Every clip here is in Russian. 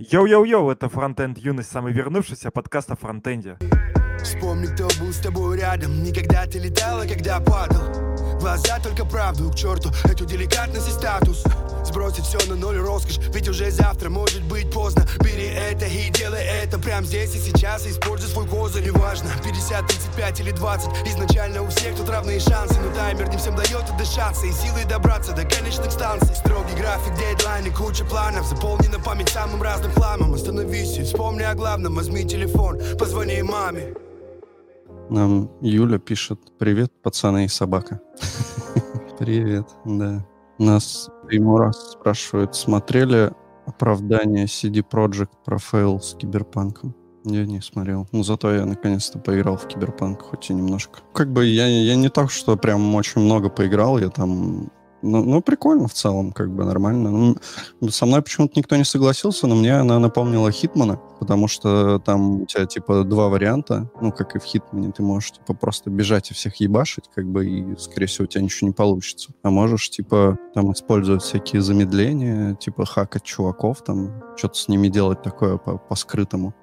Йоу-йоу-йоу, это Фронтенд Юность, самый вернувшийся подкаст о фронтенде. Вспомни, кто был с тобой рядом Никогда ты летала, когда падал Глаза только правду, к черту. Эту деликатность и статус. Сбросить все на ноль роскошь Ведь уже завтра может быть поздно. Бери это и делай это прямо здесь и сейчас. Используй свой козырь, неважно 50, 35 или 20 Изначально у всех тут равные шансы Но таймер не всем дает отдышаться И силой добраться до конечных станций. Строгий график, дедлайны, куча планов Заполнена память самым разным хламом. Остановись и вспомни о главном Возьми телефон, позвони маме Нам Юля пишет «Привет, пацаны и собака». Привет, да. Нас ему раз спрашивают, смотрели оправдание CD Projekt про фейл с Киберпанком? Я не смотрел. Но зато я наконец-то поиграл в Киберпанк, хоть и немножко. Как бы я, я не так, что прям очень много поиграл. Я там ну, ну, прикольно в целом, как бы нормально. Ну, со мной почему-то никто не согласился, но мне она напомнила Хитмана, потому что там у тебя, типа, два варианта. Ну, как и в Хитмане, ты можешь, типа, просто бежать и всех ебашить, как бы, и, скорее всего, у тебя ничего не получится. А можешь, типа, там использовать всякие замедления, типа, хакать чуваков, там, что-то с ними делать такое по, по.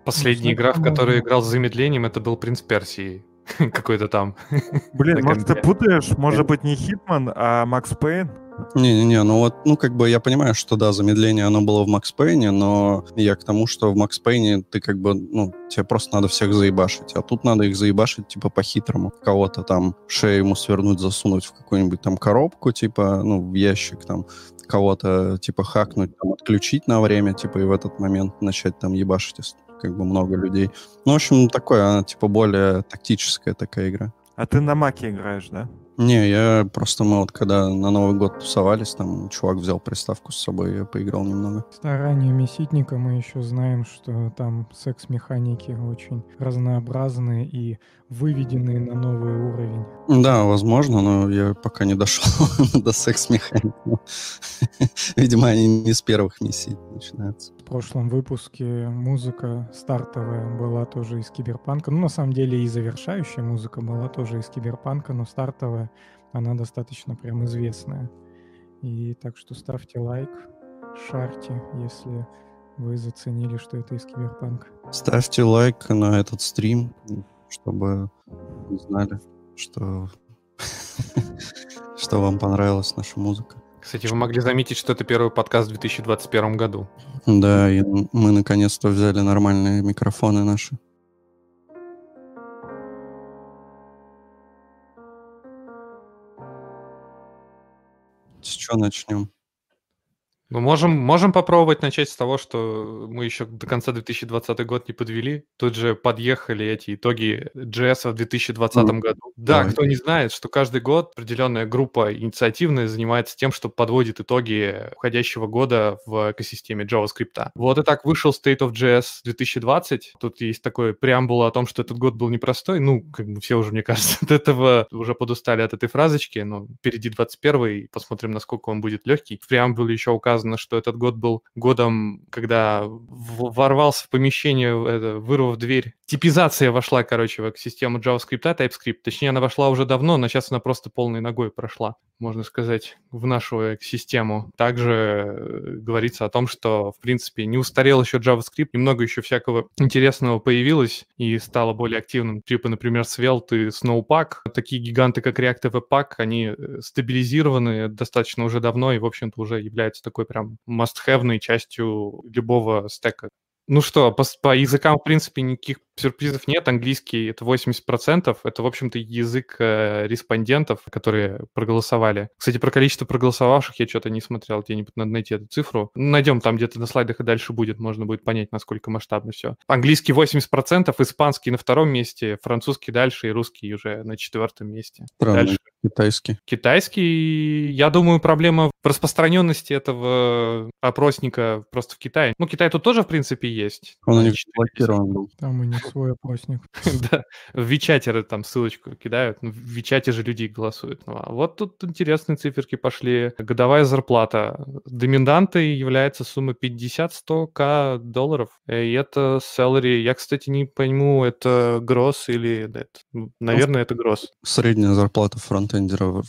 Последняя игра, в которой играл с замедлением, это был «Принц Персии». какой-то там. Блин, может, ты путаешь? Может быть, не Хитман, а Макс Пейн? Не-не-не, ну вот, ну как бы я понимаю, что да, замедление оно было в Макс Пейне, но я к тому, что в Макс Пейне ты как бы, ну, тебе просто надо всех заебашить, а тут надо их заебашить типа по-хитрому. Кого-то там шею ему свернуть, засунуть в какую-нибудь там коробку, типа, ну, в ящик там, кого-то типа хакнуть, там, отключить на время, типа, и в этот момент начать там ебашить как бы много людей. Ну, в общем, такое, она типа более тактическая такая игра. А ты на маке играешь, да? Не, я просто мы вот когда на Новый год тусовались, там чувак взял приставку с собой, я поиграл немного. Стараниями Ситника мы еще знаем, что там секс-механики очень разнообразные и выведенные на новый уровень. Да, возможно, но я пока не дошел до секс-механик. Видимо, они не с первых миссий начинаются. Прошлом выпуске музыка стартовая была тоже из киберпанка. Ну, на самом деле и завершающая музыка была тоже из киберпанка, но стартовая, она достаточно прям известная. И так что ставьте лайк, шарьте, если вы заценили, что это из киберпанка. Ставьте лайк на этот стрим, чтобы знали, что, что вам понравилась наша музыка. Кстати, вы могли заметить, что это первый подкаст в 2021 году. Да, и мы наконец-то взяли нормальные микрофоны наши. С чего начнем? Ну, можем, можем попробовать начать с того, что мы еще до конца 2020 год не подвели. Тут же подъехали эти итоги GS в 2020 mm. году. Да, Давай. кто не знает, что каждый год определенная группа инициативная занимается тем, что подводит итоги уходящего года в экосистеме JavaScript. Вот и так вышел State of JS 2020. Тут есть такой преамбула о том, что этот год был непростой. Ну, как бы все уже, мне кажется, от этого уже подустали от этой фразочки. Но впереди 21 и посмотрим, насколько он будет легкий. В преамбуле еще указано сказано, что этот год был годом, когда ворвался в помещение, это, вырвав дверь. Типизация вошла, короче, в экосистему JavaScript, TypeScript. Точнее, она вошла уже давно, но сейчас она просто полной ногой прошла, можно сказать, в нашу экосистему. Также э, говорится о том, что, в принципе, не устарел еще JavaScript, немного еще всякого интересного появилось и стало более активным. Типа, например, Svelte и Snowpack. Такие гиганты, как React и Webpack, они э, стабилизированы достаточно уже давно и, в общем-то, уже являются такой прям must-have частью любого стека. Ну что, по, по языкам, в принципе, никаких сюрпризов нет. Английский — это 80%. Это, в общем-то, язык э, респондентов, которые проголосовали. Кстати, про количество проголосовавших я что-то не смотрел. Где-нибудь надо найти эту цифру. Найдем там где-то на слайдах и дальше будет. Можно будет понять, насколько масштабно все. Английский 80%, испанский на втором месте, французский дальше и русский уже на четвертом месте. Странно. Дальше. Китайский. Китайский, я думаю, проблема в распространенности этого опросника просто в Китае. Ну, Китай тут тоже, в принципе, есть. Он у них блокирован был. Там у них свой опросник. Да, в Вичате там ссылочку кидают, ну, в Вичате же люди голосуют. Ну, а вот тут интересные циферки пошли. Годовая зарплата. Доминантой является сумма 50-100к долларов. И это salary. Я, кстати, не пойму, это гросс или... нет. Наверное, это гросс. Средняя зарплата фронтендера в,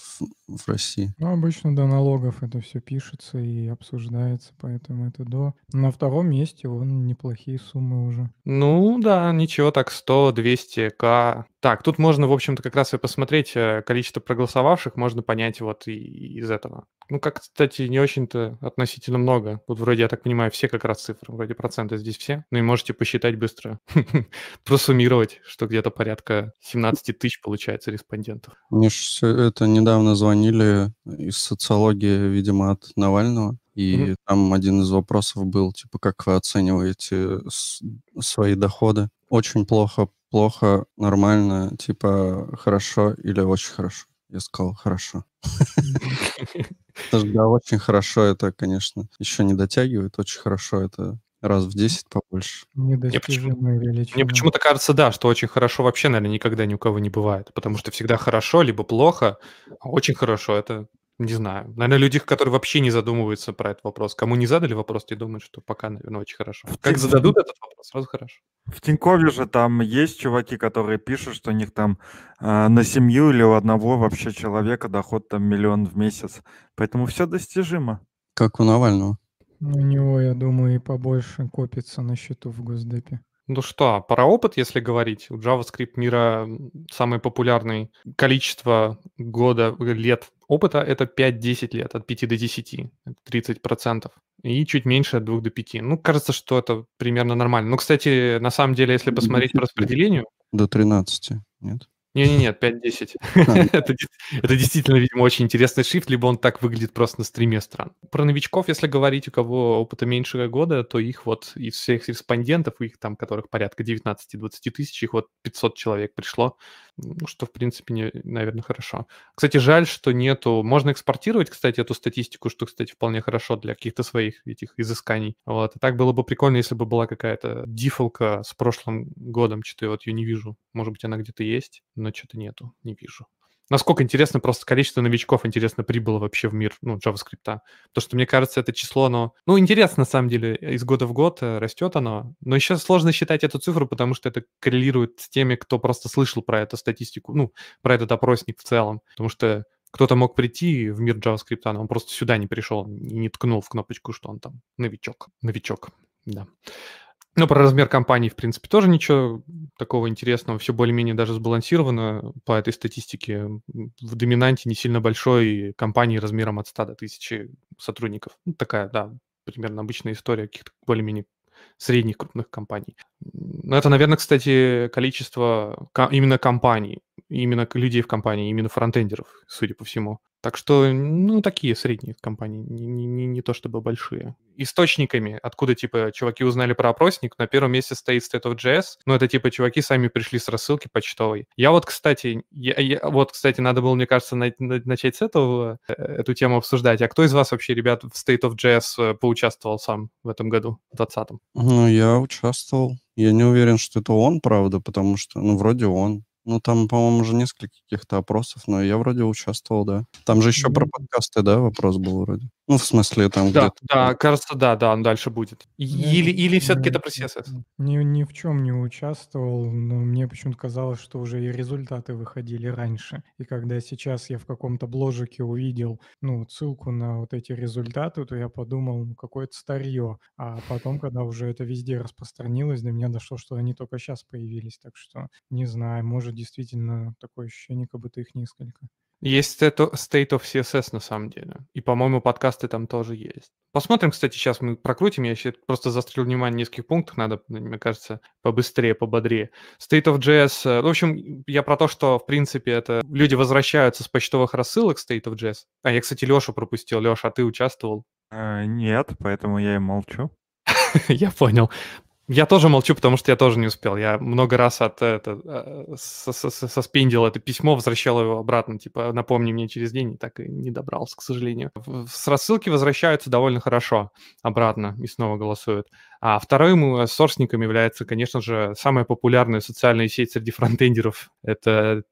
в России. Ну, обычно до налогов это все пишется и обсуждается, поэтому это до. На втором месте вон неплохие суммы уже. Ну да, ничего так, 100, 200к. Так, тут можно, в общем-то, как раз и посмотреть э, количество проголосовавших, можно понять вот и из этого. Ну, как, кстати, не очень-то относительно много. Тут вроде, я так понимаю, все как раз цифры, вроде проценты здесь все. Ну и можете посчитать быстро, просуммировать, что где-то порядка 17 тысяч получается респондентов. Мне это недавно звонили из социологии, видимо, от Навального. И Мгм. там один из вопросов был, типа, как вы оцениваете с- свои доходы? Очень плохо, плохо, нормально, типа, хорошо или очень хорошо? Я сказал, хорошо. Потому что, да, очень хорошо это, конечно, еще не дотягивает. Очень хорошо это раз в 10 побольше. Мне почему-то кажется, да, что очень хорошо вообще, наверное, никогда ни у кого не бывает. Потому что всегда хорошо, либо плохо, а очень хорошо это, не знаю. Наверное, люди, которые вообще не задумываются про этот вопрос. Кому не задали вопрос, те думают, что пока, наверное, очень хорошо. Как зададут этот вопрос, сразу хорошо. В Тинькове же там есть чуваки, которые пишут, что у них там э, на семью или у одного вообще человека доход там миллион в месяц. Поэтому все достижимо. Как у Навального. У него, я думаю, и побольше копится на счету в Госдепе. Ну что, про опыт, если говорить, у JavaScript мира м, самое популярное количество года, лет опыта — это 5-10 лет, от 5 до 10, это 30%. И чуть меньше от 2 до 5. Ну, кажется, что это примерно нормально. Ну, кстати, на самом деле, если посмотреть по 10. распределению, До 13, нет? не-не-не, 5-10. это, дес- это действительно, видимо, очень интересный шрифт, либо он так выглядит просто на стриме стран. Про новичков, если говорить, у кого опыта меньше года, то их вот из всех респондентов, их там, которых порядка 19-20 тысяч, их вот 500 человек пришло, что, в принципе, не, наверное, хорошо. Кстати, жаль, что нету... Можно экспортировать, кстати, эту статистику, что, кстати, вполне хорошо для каких-то своих этих изысканий. Вот. И так было бы прикольно, если бы была какая-то дифолка с прошлым годом, что-то я вот ее не вижу. Может быть, она где-то есть, но что-то нету, не вижу. Насколько интересно просто количество новичков, интересно, прибыло вообще в мир, ну, JavaScript. Потому что, мне кажется, это число, оно... Ну, интересно, на самом деле, из года в год э, растет оно. Но еще сложно считать эту цифру, потому что это коррелирует с теми, кто просто слышал про эту статистику, ну, про этот опросник в целом. Потому что кто-то мог прийти в мир JavaScript, но он просто сюда не пришел и не ткнул в кнопочку, что он там новичок. Новичок, да. Ну, про размер компании, в принципе, тоже ничего такого интересного. Все более-менее даже сбалансировано по этой статистике. В доминанте не сильно большой компании размером от 100 до 1000 сотрудников. Ну, такая, да, примерно обычная история каких-то более-менее средних крупных компаний. Но это, наверное, кстати, количество ко- именно компаний, именно людей в компании, именно фронтендеров, судя по всему. Так что, ну, такие средние компании, не, не- не- не то чтобы большие. Источниками, откуда, типа, чуваки узнали про опросник, на первом месте стоит State of JS, но это, типа, чуваки сами пришли с рассылки почтовой. Я вот, кстати, я- я- вот, кстати, надо было, мне кажется, на- на- начать с этого, э, эту тему обсуждать. А кто из вас вообще, ребят, в State of JS э, поучаствовал сам в этом году, в 2020? Ну, я участвовал. Я не уверен, что это он, правда, потому что, ну, вроде он. Ну, там, по-моему, уже несколько каких-то опросов, но я вроде участвовал, да. Там же еще про Ну, подкасты, да, вопрос был вроде. Ну, в смысле, там Да, где-то... да, кажется, да, да, он дальше будет. Я Или, или все-таки это про CSS? Ни, ни в чем не участвовал, но мне почему-то казалось, что уже и результаты выходили раньше. И когда сейчас я в каком-то бложике увидел ну, ссылку на вот эти результаты, то я подумал, ну, какое-то старье. А потом, когда уже это везде распространилось, до меня дошло, что они только сейчас появились. Так что не знаю, может действительно такое ощущение, как будто их несколько. Есть это State of CSS на самом деле. И, по-моему, подкасты там тоже есть. Посмотрим, кстати, сейчас мы прокрутим. Я еще просто застрелил внимание в нескольких пунктах. Надо, мне кажется, побыстрее, пободрее. State of JS. э, В общем, я про то, что, в принципе, это люди возвращаются с почтовых рассылок State of JS. А я, кстати, Лешу пропустил. Леша, а ты участвовал? Э, нет, поэтому я и молчу. Я понял. Я тоже молчу, потому что я тоже не успел. Я много раз от это, э, соспендил это письмо, возвращал его обратно, типа, напомни мне через день, и так и не добрался, к сожалению. С рассылки возвращаются довольно хорошо обратно и снова голосуют. А вторым э, сорсником является, конечно же, самая популярная социальная сеть среди фронтендеров. Это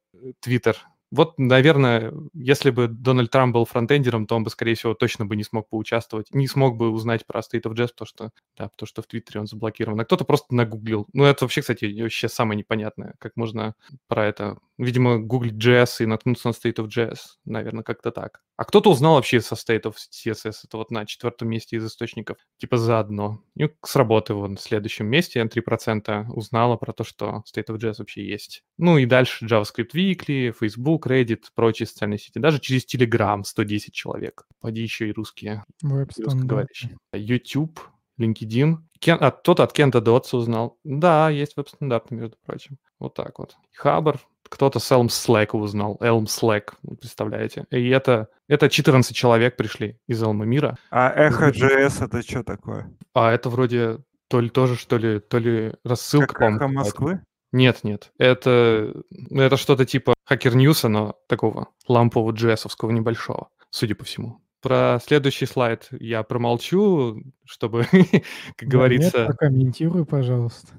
Twitter. Вот, наверное, если бы Дональд Трамп был фронтендером, то он бы, скорее всего, точно бы не смог поучаствовать, не смог бы узнать про State of Jazz, потому что, да, потому что в Твиттере он заблокирован. А кто-то просто нагуглил. Ну, это вообще, кстати, вообще самое непонятное, как можно про это видимо, гуглить JS и наткнуться на State of JS, наверное, как-то так. А кто-то узнал вообще со State of CSS, это вот на четвертом месте из источников, типа заодно. И с работы вон в следующем месте 3% узнала про то, что State of JS вообще есть. Ну и дальше JavaScript Weekly, Facebook, Reddit, прочие социальные сети. Даже через Telegram 110 человек. Поди еще и русские, русскоговорящие. YouTube, LinkedIn. Кен, а тот от Кента Дотса узнал. Да, есть веб-стандарты, между прочим. Вот так вот. Хабр, кто-то с Elm Slack узнал. Elm Slack, представляете? И это, это 14 человек пришли из Elm мира. А Echo.js это что такое? А это вроде то ли тоже, что ли, то ли рассылка, как Эхо Москвы? Нет, нет. Это, это что-то типа Hacker News, но такого лампового джессовского небольшого, судя по всему. Про следующий слайд я промолчу, чтобы, как говорится... Нет, прокомментируй, пожалуйста.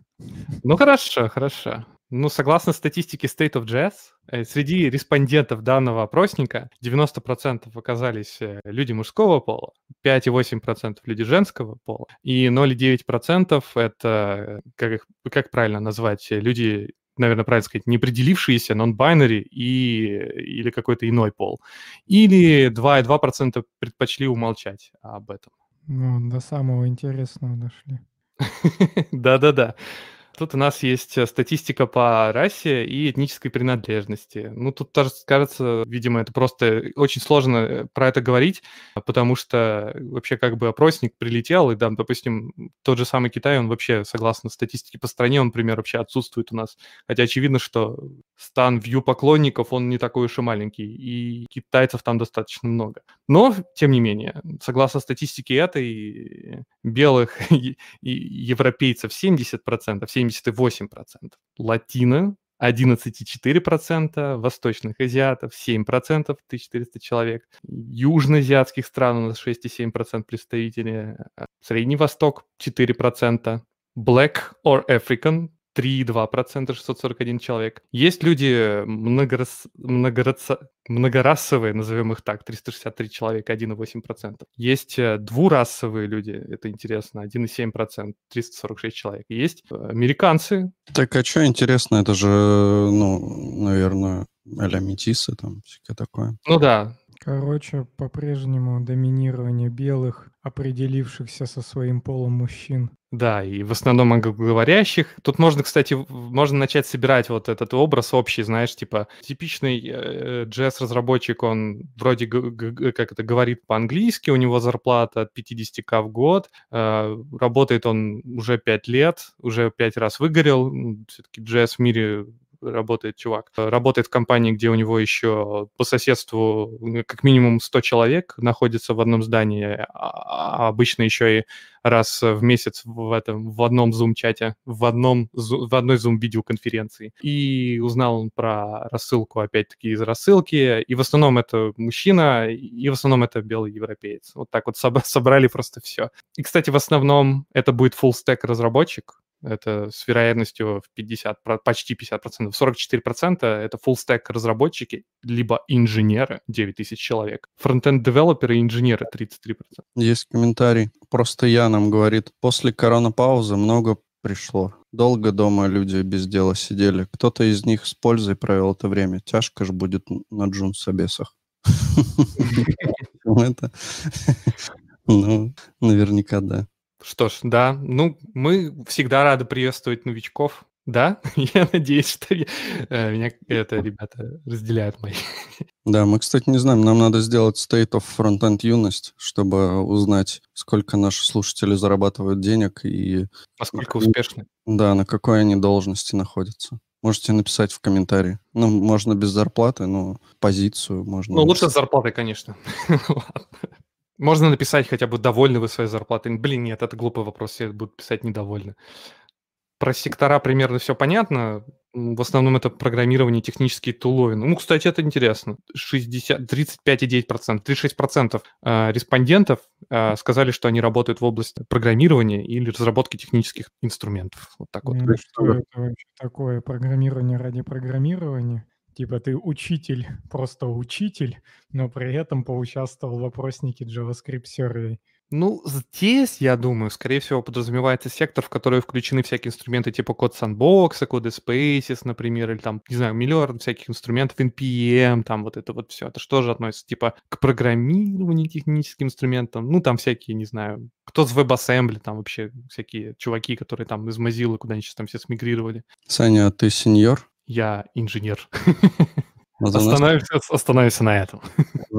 Ну, хорошо, хорошо. Ну, согласно статистике State of Jazz, э, среди респондентов данного опросника 90% оказались э, люди мужского пола, 5,8% люди женского пола, и 0,9% это, как, их, как правильно назвать, люди, наверное, правильно сказать, неопределившиеся, non-binary и, или какой-то иной пол. Или 2,2% предпочли умолчать об этом. Ну, до самого интересного дошли. Да-да-да. Тут у нас есть э, статистика по расе и этнической принадлежности. Ну, тут тоже кажется, видимо, это просто очень сложно э, про это говорить, потому что вообще как бы опросник прилетел, и, да, допустим, тот же самый Китай, он вообще, согласно статистике по стране, он, например, вообще отсутствует у нас. Хотя очевидно, что стан вью поклонников, он не такой уж и маленький, и китайцев там достаточно много. Но, тем не менее, согласно статистике этой, белых и европейцев 70%, 78%, латино 11,4%, восточных азиатов 7%, 1400 человек, южноазиатских стран у нас 6,7% представителей, а Средний Восток 4%, Black or African 3,2%, 641 человек. Есть люди многорас... многорас... многорасовые, назовем их так, 363 человека, 1,8%. Есть э, двурасовые люди, это интересно, 1,7%, 346 человек. Есть э, американцы. Так, а что интересно, это же, ну, наверное, а метисы там, всякое такое. Ну да, Короче, по-прежнему доминирование белых, определившихся со своим полом мужчин. Да, и в основном англоговорящих. Тут можно, кстати, можно начать собирать вот этот образ общий, знаешь, типа типичный э, JS-разработчик, он вроде как это говорит по-английски, у него зарплата от 50к в год, э, работает он уже 5 лет, уже 5 раз выгорел. Все-таки JS в мире работает чувак. Работает в компании, где у него еще по соседству как минимум 100 человек находится в одном здании, а, а обычно еще и раз в месяц в этом в одном Zoom-чате, в, одном, в одной Zoom-видеоконференции. И узнал он про рассылку, опять-таки, из рассылки. И в основном это мужчина, и в основном это белый европеец. Вот так вот собрали просто все. И, кстати, в основном это будет full-stack разработчик, это с вероятностью в 50, почти 50%, 44% это full stack разработчики, либо инженеры, 9 тысяч человек. Фронтенд девелоперы и инженеры 33%. Есть комментарий. Просто я нам говорит, после коронапаузы много пришло. Долго дома люди без дела сидели. Кто-то из них с пользой провел это время. Тяжко же будет на джун-собесах. Это, ну, наверняка, да. Что ж, да, ну, мы всегда рады приветствовать новичков. Да, я надеюсь, что э, меня это ребята разделяют мои. Да, мы, кстати, не знаем, нам надо сделать State of Frontend юность, чтобы узнать, сколько наши слушатели зарабатывают денег и... Насколько успешны. Да, на какой они должности находятся. Можете написать в комментарии. Ну, можно без зарплаты, но позицию можно... Ну, лучше с зарплатой, конечно. Можно написать хотя бы довольны вы своей зарплатой. Блин, нет, это глупый вопрос, все будут писать недовольны. Про сектора примерно все понятно. В основном это программирование, технические туловины. Ну, кстати, это интересно. 60, 35,9%, 36% респондентов э, сказали, что они работают в области программирования или разработки технических инструментов. Вот так вот. Ну, что это вообще такое? Программирование ради программирования? Типа ты учитель, просто учитель, но при этом поучаствовал в вопроснике JavaScript Survey. Ну, здесь, я думаю, скорее всего, подразумевается сектор, в который включены всякие инструменты типа код Sandbox, код Spaces, например, или там, не знаю, миллион всяких инструментов, NPM, там вот это вот все. Это что же относится, типа, к программированию техническим инструментам? Ну, там всякие, не знаю, кто с WebAssembly, там вообще всякие чуваки, которые там из Mozilla куда-нибудь там все смигрировали. Саня, а ты сеньор? Я инженер. Остановимся, остановимся на этом.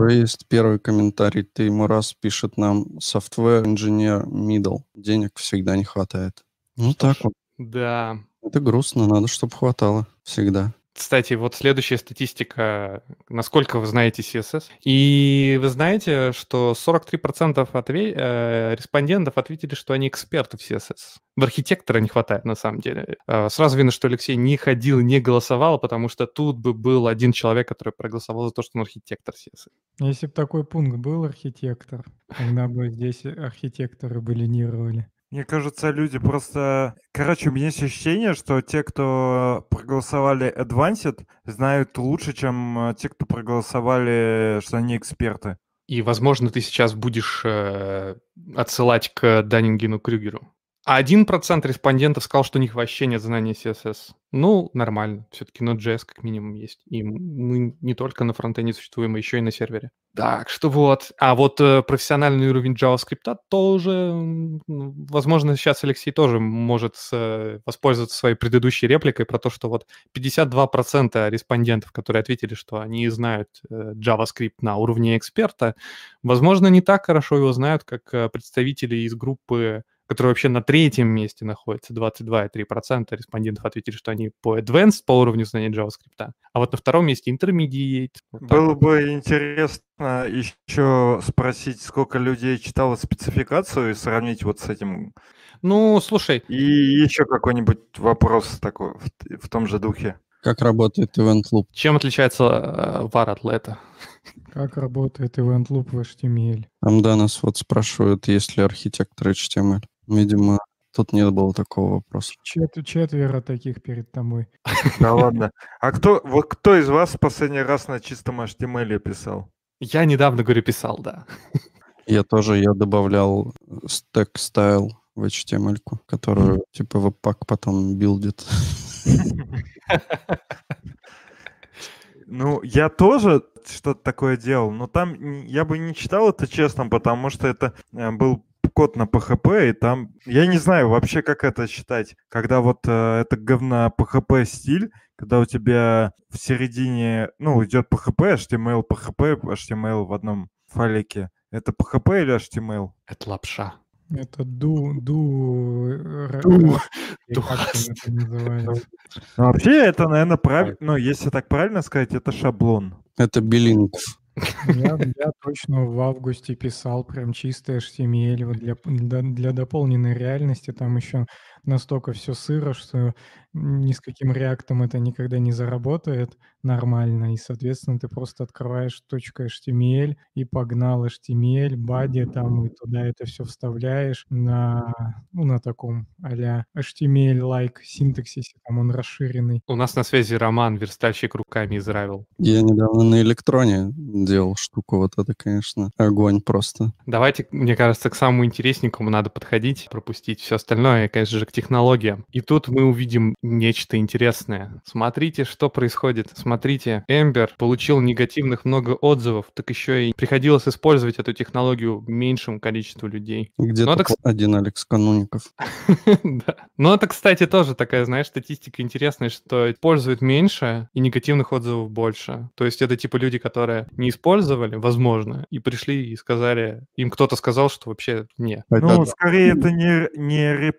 Есть первый комментарий. Ты ему раз пишет нам software инженер middle. Денег всегда не хватает. Ну Что так ж, вот. Да. Это грустно, надо, чтобы хватало всегда. Кстати, вот следующая статистика, насколько вы знаете CSS. И вы знаете, что 43% отве- э, респондентов ответили, что они эксперты в CSS. В архитектора не хватает, на самом деле. Э, сразу видно, что Алексей не ходил, не голосовал, потому что тут бы был один человек, который проголосовал за то, что он архитектор CSS. Если бы такой пункт был архитектор, тогда бы здесь архитекторы бы линировали. Мне кажется, люди просто... Короче, у меня есть ощущение, что те, кто проголосовали Advanced, знают лучше, чем э, те, кто проголосовали, что они эксперты. И, возможно, ты сейчас будешь э, отсылать к Даннингену Крюгеру. А один процент респондентов сказал, что у них вообще нет знания CSS. Ну, нормально. Все-таки Node.js как минимум есть. И мы не только на фронтене существуем, а еще и на сервере. Так, что вот. А вот э, профессиональный уровень JavaScript тоже, возможно, сейчас Алексей тоже может э, воспользоваться своей предыдущей репликой про то, что вот 52% респондентов, которые ответили, что они знают э, JavaScript на уровне эксперта, возможно, не так хорошо его знают, как э, представители из группы который вообще на третьем месте находится, 22,3% респондентов ответили, что они по advanced, по уровню знания JavaScript, а вот на втором месте intermediate. Вот Было бы интересно еще спросить, сколько людей читало спецификацию и сравнить вот с этим. Ну, слушай. И еще какой-нибудь вопрос такой в, в том же духе. Как работает Event Loop? Чем отличается э, var от let? Как работает Event Loop в HTML? Там да, нас вот спрашивают, есть ли архитектор HTML. Видимо, тут не было такого вопроса. Чет четверо таких перед тобой. Да ладно. А кто, вот кто из вас в последний раз на чистом HTML писал? Я недавно, говорю, писал, да. Я тоже, я добавлял stack style в HTML, которую типа webpack потом билдит. Ну, я тоже что-то такое делал, но там я бы не читал это честно, потому что это э, был код на PHP, и там, я не знаю вообще, как это считать, когда вот э, это говно PHP стиль, когда у тебя в середине, ну, идет PHP, HTML, PHP, HTML в одном файлике. Это PHP или HTML? Это лапша. Это ду, ду, ду, ду. это называется. Ну, вообще, это, наверное, правильно, ну, если так правильно сказать, это шаблон. Это биллинг. Я, я точно в августе писал прям чистый HTML вот для, для, для дополненной реальности. Там еще настолько все сыро, что ни с каким реактом это никогда не заработает нормально. И, соответственно, ты просто открываешь .html и погнал HTML, бади там, и туда это все вставляешь на, ну, на таком а-ля HTML-like синтаксисе, там он расширенный. У нас на связи Роман, верстальщик руками из Ravel. Я недавно на электроне делал штуку, вот это, конечно, огонь просто. Давайте, мне кажется, к самому интересненькому надо подходить, пропустить все остальное, конечно же, к технологиям. И тут мы увидим нечто интересное. Смотрите, что происходит. Смотрите, Ember получил негативных много отзывов, так еще и приходилось использовать эту технологию меньшему количеству людей. Где-то это, один Алекс Кануников. да. Но это, кстати, тоже такая, знаешь, статистика интересная, что используют меньше и негативных отзывов больше. То есть это типа люди, которые не использовали, возможно, и пришли и сказали, им кто-то сказал, что вообще нет. Ну, скорее это не, не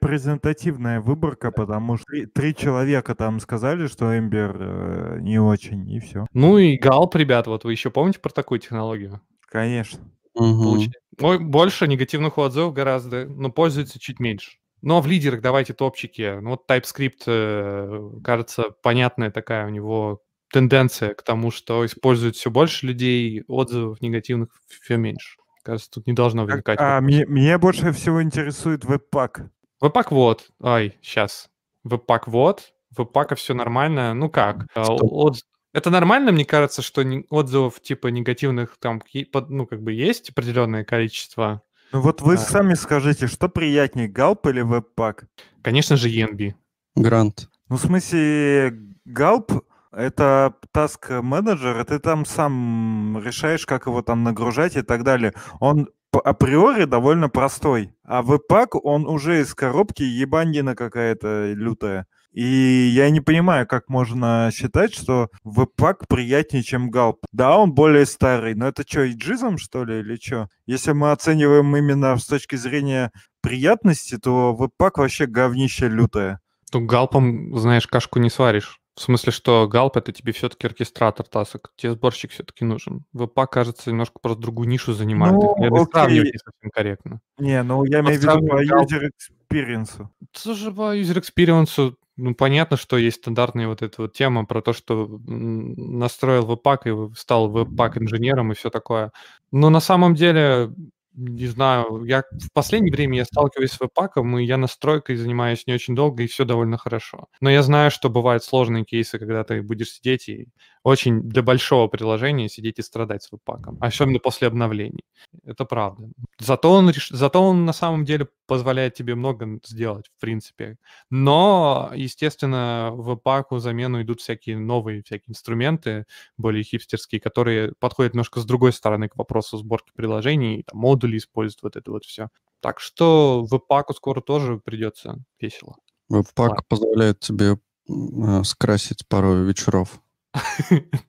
репрезентативная выборка, потому что три человека там сказали, что Эмбер э, не очень, и все. Ну и Галп, ребят, вот вы еще помните про такую технологию? Конечно. Угу. Больше негативных отзывов гораздо, но пользуется чуть меньше. Но в лидерах давайте топчики. Ну вот TypeScript, э, кажется, понятная такая у него тенденция к тому, что используют все больше людей, отзывов негативных все меньше. Кажется, тут не должно возникать. А, мне, меня больше всего интересует веб-пак. Веб-пак вот. Ай, сейчас. Веб-пак вот. Веб-пака все нормально. Ну как? А, от... Это нормально, мне кажется, что отзывов типа негативных там, ну как бы есть определенное количество. Ну вот вы а... сами скажите, что приятнее, Gulp или webpack? Конечно же, ENB. Grunt. Ну, в смысле, Gulp это task менеджер, ты там сам решаешь, как его там нагружать и так далее. Он априори довольно простой. А веб-пак, он уже из коробки ебанина какая-то лютая. И я не понимаю, как можно считать, что веб-пак приятнее, чем галп. Да, он более старый, но это что, иджизм, что ли, или что? Если мы оцениваем именно с точки зрения приятности, то веб-пак вообще говнище лютое. Тут галпом, знаешь, кашку не сваришь. В смысле, что галп это тебе все-таки оркестратор тасок, тебе сборщик все-таки нужен. ВП, кажется, немножко просто другую нишу занимает. Ну, я не сравниваю не совсем корректно. Не, ну я имею в виду по user experience. Тоже по user experience, ну понятно, что есть стандартная вот эта вот тема про то, что настроил веб-пак и стал веб-пак инженером и все такое. Но на самом деле не знаю, я в последнее время я сталкиваюсь с веб-паком, и я настройкой занимаюсь не очень долго, и все довольно хорошо. Но я знаю, что бывают сложные кейсы, когда ты будешь сидеть и очень для большого приложения сидеть и страдать с веб-паком, особенно после обновлений. Это правда. Зато он, реш... Зато он на самом деле позволяет тебе много сделать, в принципе. Но, естественно, в веб-паку замену идут всякие новые всякие инструменты, более хипстерские, которые подходят немножко с другой стороны к вопросу сборки приложений, там, модули используют, вот это вот все. Так что веб-паку скоро тоже придется весело. Веб-пак позволяет тебе э, скрасить пару вечеров.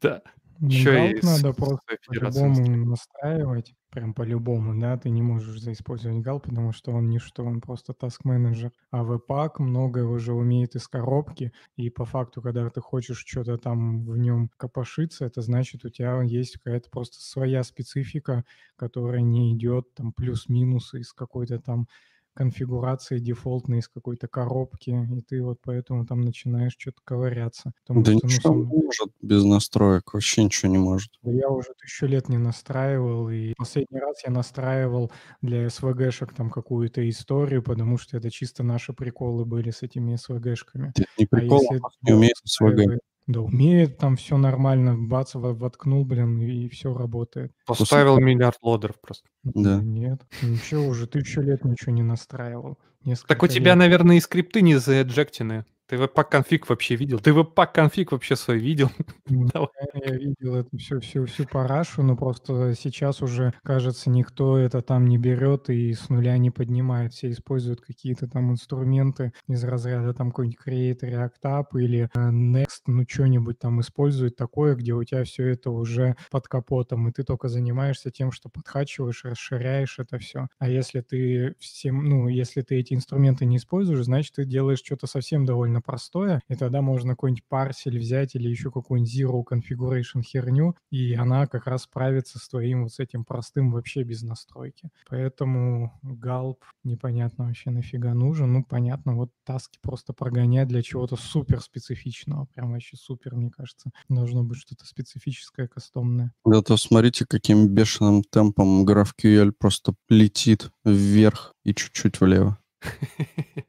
Да. Еще и надо просто по-любому настраивать, прям по-любому, да, ты не можешь заиспользовать гал, потому что он ничто, он просто task-менеджер. А веб-пак многое уже умеет из коробки, и по факту, когда ты хочешь что-то там в нем копошиться, это значит, у тебя есть какая-то просто своя специфика, которая не идет там плюс-минус из какой-то там конфигурации дефолтной из какой-то коробки, и ты вот поэтому там начинаешь что-то ковыряться. Потому да что, ничего ну, сам... не может без настроек, вообще ничего не может. Я уже тысячу лет не настраивал, и последний раз я настраивал для SVG-шек там какую-то историю, потому что это чисто наши приколы были с этими SVG-шками. Это не прикол, а, если не умеет SVG. Да умеет, там все нормально, бац, воткнул, блин, и все работает. Поставил миллиард лодеров просто. Да. Нет, ничего уже, тысячу лет ничего не настраивал. Так у тебя, лет. наверное, и скрипты не заэджектены. Ты веб-пак конфиг вообще видел? Ты веб-пак конфиг вообще свой видел? Я видел эту всю, всю, всю парашу, но просто сейчас уже, кажется, никто это там не берет и с нуля не поднимает. Все используют какие-то там инструменты из разряда там какой-нибудь Create React App или э, Next, ну что-нибудь там используют такое, где у тебя все это уже под капотом, и ты только занимаешься тем, что подхачиваешь, расширяешь это все. А если ты всем, ну, если ты эти инструменты не используешь, значит, ты делаешь что-то совсем довольно довольно простое, и тогда можно какой-нибудь парсель взять или еще какую-нибудь zero configuration херню, и она как раз справится с твоим вот с этим простым вообще без настройки. Поэтому галп непонятно вообще нафига нужен. Ну, понятно, вот таски просто прогонять для чего-то супер специфичного, прям вообще супер, мне кажется. Должно быть что-то специфическое, кастомное. Да, то смотрите, каким бешеным темпом GraphQL просто летит вверх и чуть-чуть влево.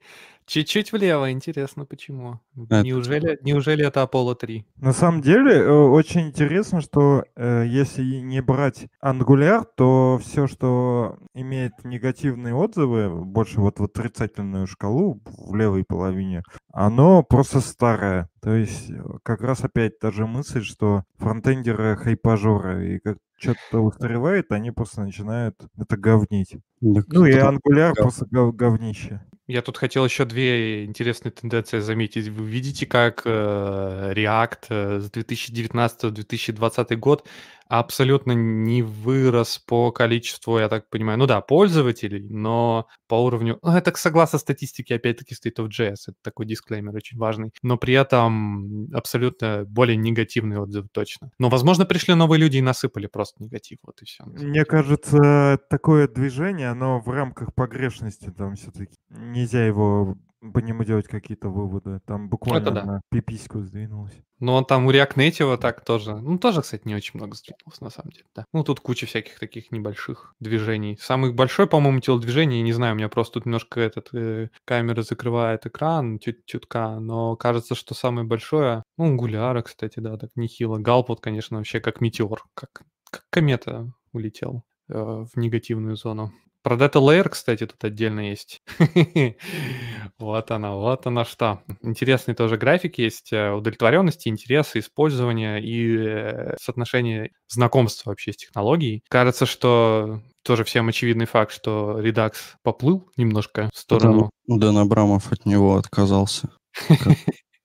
Чуть-чуть влево, интересно, почему? Это... Неужели, неужели это Apollo 3? На самом деле, э, очень интересно, что э, если не брать Angular, то все, что имеет негативные отзывы, больше вот в отрицательную шкалу в левой половине, оно просто старое. То есть э, как раз опять та же мысль, что фронтендеры хайпажоры, и как что-то устаревает, они просто начинают это говнить. Да, ну и Angular просто гов говнище. Я тут хотел еще две интересные тенденции заметить. Вы видите, как э, React э, с 2019-2020 год абсолютно не вырос по количеству, я так понимаю, ну да, пользователей, но по уровню... Ну, это согласно статистике, опять-таки, State of JS. Это такой дисклеймер очень важный. Но при этом абсолютно более негативный отзыв точно. Но, возможно, пришли новые люди и насыпали просто негатив, вот и все. Мне кажется, такое движение, оно в рамках погрешности там все-таки. Нельзя его по нему делать какие-то выводы. Там буквально да. на пипиську сдвинулось. Ну, он там у React Native так тоже. Ну, тоже, кстати, не очень много сдвинулся, на самом деле, да. Ну, тут куча всяких таких небольших движений. Самый большой, по-моему, телодвижение, не знаю, у меня просто тут немножко этот э, камера закрывает экран чуть чутка, но кажется, что самое большое, ну, Ангуляра, кстати, да, так нехило. Галпот, конечно, вообще как метеор, как, как комета улетел э, в негативную зону. Про Data Layer, кстати, тут отдельно есть. вот она, вот она что. Интересный тоже график есть э, удовлетворенности, интереса, использования и э, соотношение знакомства вообще с технологией. Кажется, что тоже всем очевидный факт, что Redux поплыл немножко в сторону... Дэн, Дэн Абрамов от него отказался.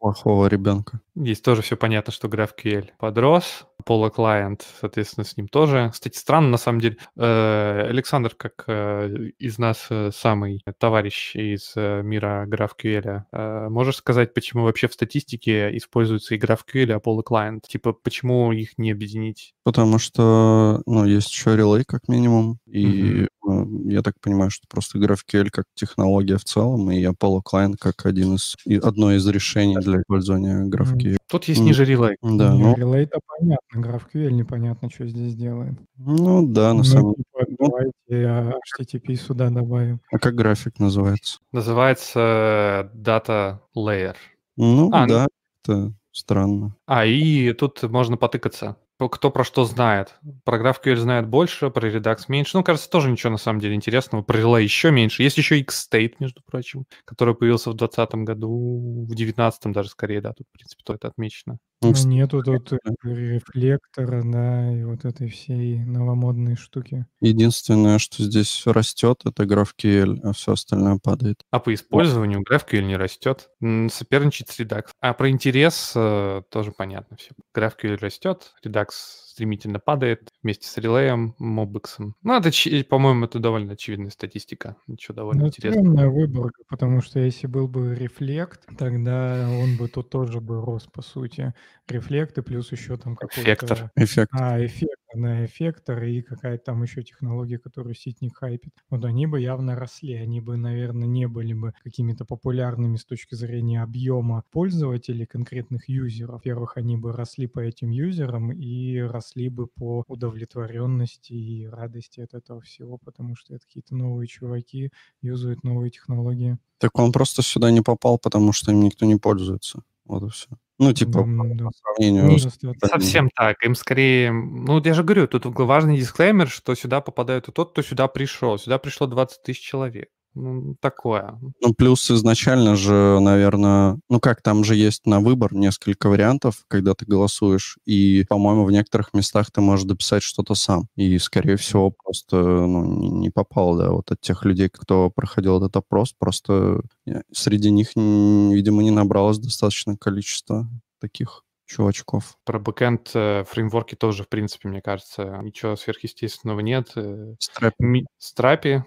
плохого ребенка. Здесь тоже все понятно, что GraphQL подрос, Apollo Client, соответственно, с ним тоже. Кстати, странно, на самом деле. Э, Александр, как э, из нас э, самый товарищ из мира GraphQL, можешь сказать, почему вообще в статистике используется и GraphQL, и Apollo Client? Типа, почему их не объединить? Потому что, ну, есть еще Relay, как минимум, и mm-hmm. я так понимаю, что просто GraphQL как технология в целом, и Apollo Client как один из, одно из решений для использования GraphQL. Тут есть ниже Relay. Да, ну... Relay-то понятно, GraphQL непонятно, что здесь делает. Ну да, на ну, самом типа, деле. Давайте а, HTTP сюда добавим. А как график называется? Называется Data Layer. Ну а, да, ну... это странно. А, и тут можно потыкаться кто про что знает. Про GraphQL знает больше, про Redux меньше. Ну, кажется, тоже ничего на самом деле интересного. Про Relay еще меньше. Есть еще X-State, между прочим, который появился в 2020 году, в 2019 даже скорее, да, тут, в принципе, то это отмечено. Ну, нету тут рефлектора, да, и вот этой всей новомодной штуки. Единственное, что здесь растет, это GraphQL, а все остальное падает. А по использованию GraphQL не растет, соперничает с Redux. А про интерес э, тоже понятно все. GraphQL растет, Redux стремительно падает вместе с релеем, мобексом. Ну, это, по-моему, это довольно очевидная статистика. Ничего довольно ну, интересного. выборка, потому что если был бы рефлект, тогда он бы тут тоже бы рос, по сути. Рефлект и плюс еще там какой-то... Эффектор. Эффект. А, эффект на эффектор и какая-то там еще технология, которую сетник хайпит. Вот они бы явно росли, они бы, наверное, не были бы какими-то популярными с точки зрения объема пользователей, конкретных юзеров. Во-первых, они бы росли по этим юзерам и росли бы по удовлетворенности и радости от этого всего, потому что это какие-то новые чуваки, юзают новые технологии. Так он просто сюда не попал, потому что им никто не пользуется. Вот и все. Ну, типа, да, по, по сравнению с... Совсем так. Им скорее... Ну, я же говорю, тут важный дисклеймер, что сюда попадает и тот, кто сюда пришел. Сюда пришло 20 тысяч человек. Ну, такое. Ну, плюс изначально же, наверное, ну как, там же есть на выбор несколько вариантов, когда ты голосуешь, и, по-моему, в некоторых местах ты можешь дописать что-то сам. И, скорее всего, просто ну, не, не попал, да, вот от тех людей, кто проходил этот опрос, просто э, среди них, видимо, не набралось достаточное количество таких чувачков. Про бэкэнд э, фреймворки тоже, в принципе, мне кажется, ничего сверхъестественного нет. Э, Страпи. Ми- Страпи.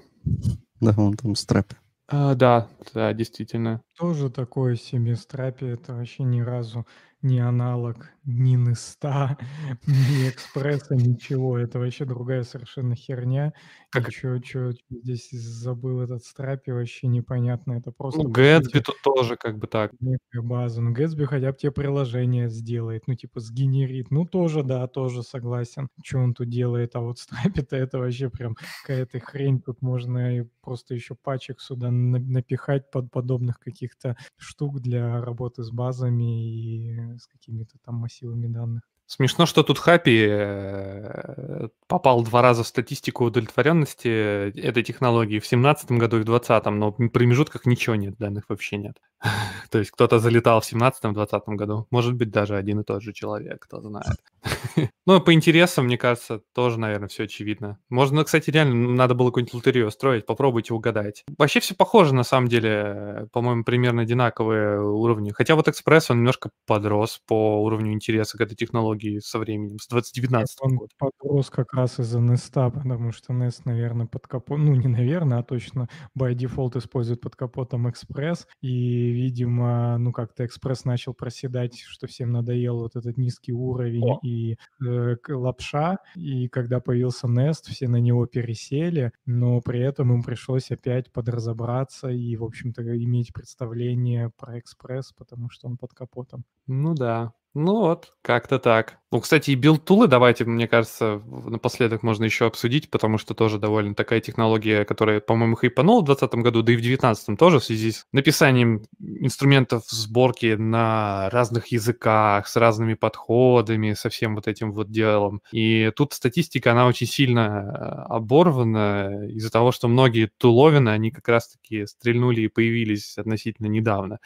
Да, вон там стрэпы. А, да, да, действительно. Тоже такое себе страпи, это вообще ни разу не аналог ни Неста, ни Экспресса, ничего. Это вообще другая совершенно херня. Как... Что здесь забыл этот страпи, вообще непонятно. Это просто... Ну, Гэтсби тут тоже как бы так. Некая база. Ну, Гэтсби хотя бы тебе приложение сделает, ну, типа, сгенерит. Ну, тоже, да, тоже согласен. Что он тут делает? А вот страпи-то это вообще прям какая-то хрень. Тут можно и просто еще пачек сюда напихать под подобных каких-то штук для работы с базами и с какими-то там массивами данных. Смешно, что тут Хапи э, попал два раза в статистику удовлетворенности этой технологии в 2017 году и в 2020, но в промежутках ничего нет, данных вообще нет. То есть кто-то залетал в 17-20 году. Может быть, даже один и тот же человек, кто знает. Ну, по интересам, мне кажется, тоже, наверное, все очевидно. Можно, кстати, реально надо было какую-нибудь лотерею устроить, попробуйте угадать. Вообще все похоже, на самом деле, по-моему, примерно одинаковые уровни. Хотя вот Экспресс, он немножко подрос по уровню интереса к этой технологии со временем, с 2019 Он года. подрос как раз из-за Nest, потому что Nest, наверное, под капотом, ну, не наверное, а точно by default использует под капотом Экспресс, и, видимо, ну, как-то Экспресс начал проседать, что всем надоел вот этот низкий уровень О. и э, лапша, и когда появился Nest, все на него пересели, но при этом им пришлось опять подразобраться и, в общем-то, иметь представление про Экспресс, потому что он под капотом. Ну да. Ну вот, как-то так. Ну, кстати, и build- tool ы давайте, мне кажется, напоследок можно еще обсудить, потому что тоже довольно такая технология, которая, по-моему, хайпанула в 2020 году, да и в 2019 тоже в связи с написанием инструментов сборки на разных языках, с разными подходами, со всем вот этим вот делом. И тут статистика, она очень сильно э, оборвана из-за того, что многие туловины, они как раз-таки стрельнули и появились относительно недавно.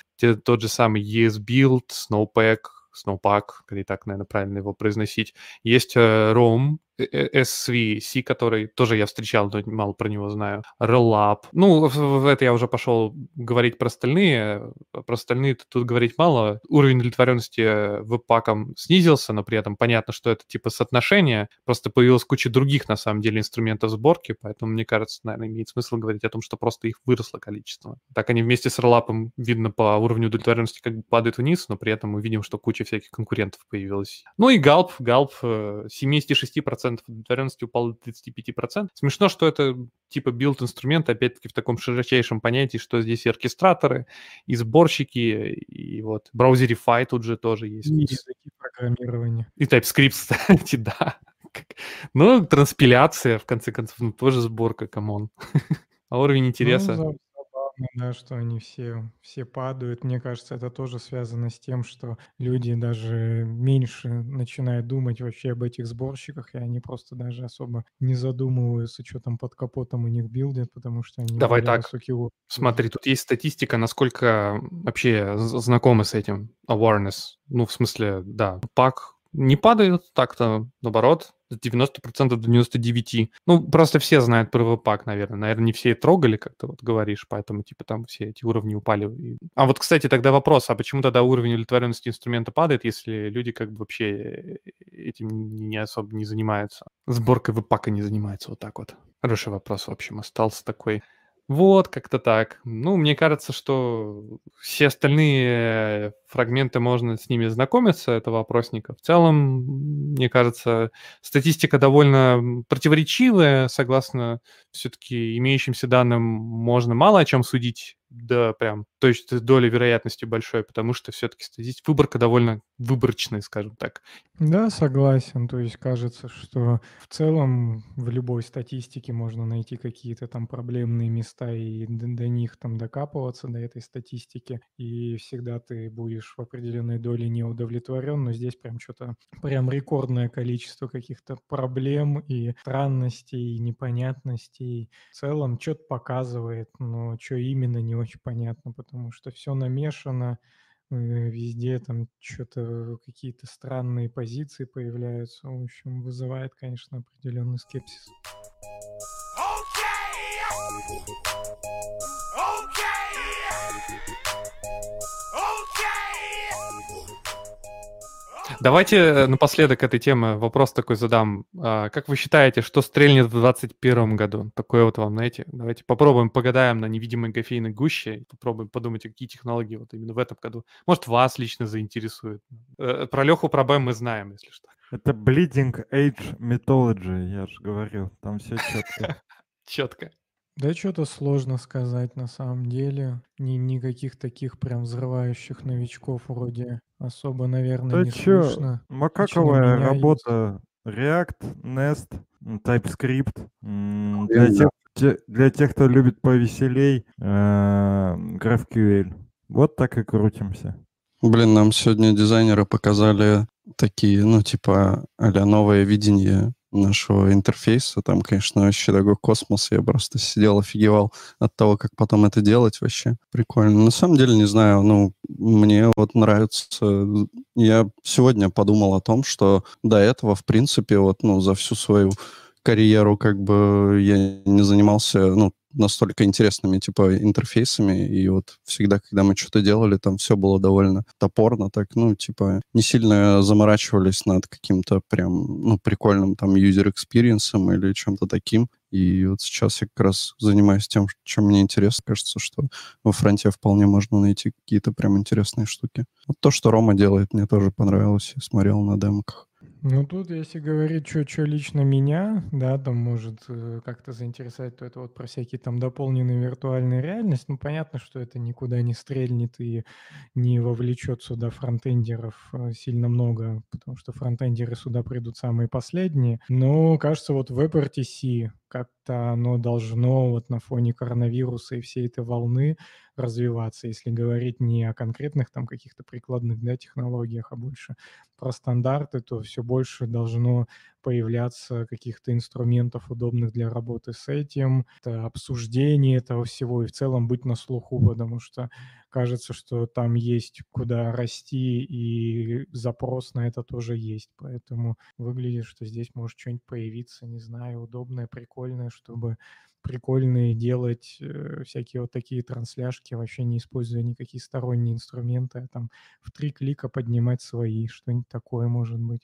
Тот же самый ESBuild, Snowpack, Snowpack, или так, наверное, правильно его произносить. Есть э, э, Э, SVC, который тоже я встречал, но мало про него знаю. Relap. Ну, в это я уже пошел говорить про остальные. А про остальные тут говорить мало. Уровень удовлетворенности э, веб-паком снизился, но при этом понятно, что это типа соотношение. Просто появилась куча других, на самом деле, инструментов сборки, поэтому, мне кажется, наверное, имеет смысл говорить о том, что просто их выросло количество. Так они вместе с Relap, видно, по уровню удовлетворенности как бы падают вниз, но при этом мы видим, что куча всяких конкурентов появилась. Ну и Gulp, Gulp 76% 30% удовлетворенности упало до 35%. Смешно, что это типа build- инструмент, опять-таки в таком широчайшем понятии, что здесь и оркестраторы, и сборщики, и вот Browserify тут же тоже есть. И языки программирования. И TypeScript, кстати, да. Ну, транспиляция, в конце концов, ну, тоже сборка, come on. А уровень интереса... Ну, забавно, да, что они все, все падают. Мне кажется, это тоже связано с тем, что люди даже меньше начинают думать вообще об этих сборщиках, и они просто даже особо не задумываются, что там под капотом у них билдят, потому что они Давай так. уровень. Смотри, тут есть статистика, насколько вообще знакомы с этим awareness. Ну, в смысле, да, пак не падает так-то, наоборот, с 90% до 99%. Ну, просто все знают про веб-пак, наверное. Наверное, не все и трогали, как ты вот говоришь, поэтому, типа, там все эти уровни упали. А вот, кстати, тогда вопрос, а почему тогда уровень удовлетворенности инструмента падает, если люди как бы вообще э, этим не особо не занимаются? Сборкой веб-пака не занимаются, вот так вот. Хороший вопрос, в общем, остался такой. Вот, как-то так. Ну, мне кажется, что все остальные фрагменты можно с ними знакомиться, этого опросника. В целом, мне кажется, статистика довольно противоречивая. Согласно все-таки имеющимся данным, можно мало о чем судить, да, прям, то есть с долей вероятности большой, потому что все-таки статистика, выборка довольно выборочная, скажем так. Да, согласен. То есть кажется, что в целом в любой статистике можно найти какие-то там проблемные места и д- до них там докапываться, до этой статистики, и всегда ты будешь в определенной доле не удовлетворен, но здесь прям что-то, прям рекордное количество каких-то проблем и странностей, и непонятностей. В целом что-то показывает, но что именно не очень понятно, потому что все намешано, э, везде там что-то какие-то странные позиции появляются. В общем, вызывает, конечно, определенный скепсис. Давайте э, напоследок этой темы вопрос такой задам. А, Как вы считаете, что стрельнет в 2021 году? Такое вот вам, знаете, давайте попробуем, погадаем на невидимой кофейной гуще, попробуем подумать, какие технологии вот именно в этом году. Может, вас лично заинтересует. Э, Про Леху про БМ мы знаем, если что. Это Bleeding Age Mythology, я же говорил. Там все четко. Четко. Да что-то сложно сказать на самом деле. Ни, никаких таких прям взрывающих новичков вроде особо, наверное, Да не чё, слышно. макаковая меняются. работа. React, Nest, м, TypeScript. м, Для тех, те- для тех, кто любит повеселей, э, GraphQL. Вот так и крутимся. Блин, нам сегодня дизайнеры показали такие, ну, типа, а новое видение нашего интерфейса. Там, конечно, вообще такой космос. Я просто сидел, офигевал от того, как потом это делать вообще. Прикольно. На самом деле, не знаю, ну, мне вот нравится... Я сегодня подумал о том, что до этого, в принципе, вот, ну, за всю свою карьеру как бы я не занимался, ну, настолько интересными, типа, интерфейсами, и вот всегда, когда мы что-то делали, там все было довольно топорно, так, ну, типа, не сильно заморачивались над каким-то прям, ну, прикольным там user experience ом или чем-то таким. И вот сейчас я как раз занимаюсь тем, чем мне интересно. Кажется, что во фронте вполне можно найти какие-то прям интересные штуки. Вот то, что Рома делает, мне тоже понравилось. Я смотрел на демках. Ну, тут, если говорить, что лично меня, да, там может э, как-то заинтересовать, то это вот про всякие там дополненные виртуальные реальность. Ну, понятно, что это никуда не стрельнет и не вовлечет сюда фронтендеров э, сильно много, потому что фронтендеры сюда придут самые последние. Но, кажется, вот WebRTC как-то оно должно вот на фоне коронавируса и всей этой волны развиваться, если говорить не о конкретных там каких-то прикладных да, технологиях, а больше про стандарты, то все больше должно появляться каких-то инструментов, удобных для работы с этим, это обсуждение этого всего и в целом быть на слуху, потому что кажется, что там есть куда расти, и запрос на это тоже есть. Поэтому выглядит, что здесь может что-нибудь появиться, не знаю, удобное, прикольное, чтобы прикольные делать э, всякие вот такие трансляшки, вообще не используя никакие сторонние инструменты, а там в три клика поднимать свои, что-нибудь такое может быть.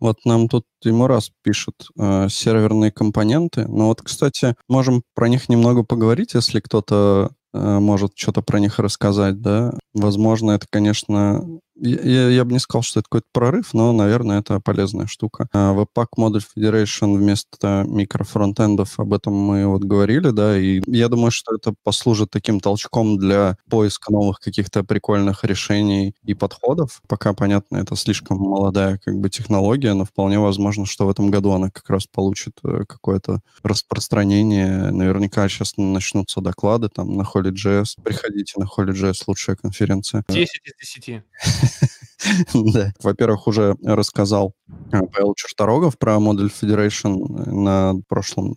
Вот нам тут Тимурас пишет э, серверные компоненты. Ну вот, кстати, можем про них немного поговорить, если кто-то может что-то про них рассказать, да. Возможно, это, конечно, я, я бы не сказал, что это какой-то прорыв, но, наверное, это полезная штука. А, Webpack Model Federation вместо микрофронтендов, об этом мы вот говорили, да, и я думаю, что это послужит таким толчком для поиска новых каких-то прикольных решений и подходов. Пока, понятно, это слишком молодая как бы технология, но вполне возможно, что в этом году она как раз получит э, какое-то распространение. Наверняка сейчас начнутся доклады там на Holy.js. Приходите на Holy.js, лучшая конференция. 10 из 10. Да. Во-первых, уже рассказал Павел Черторогов про модуль Federation на прошлом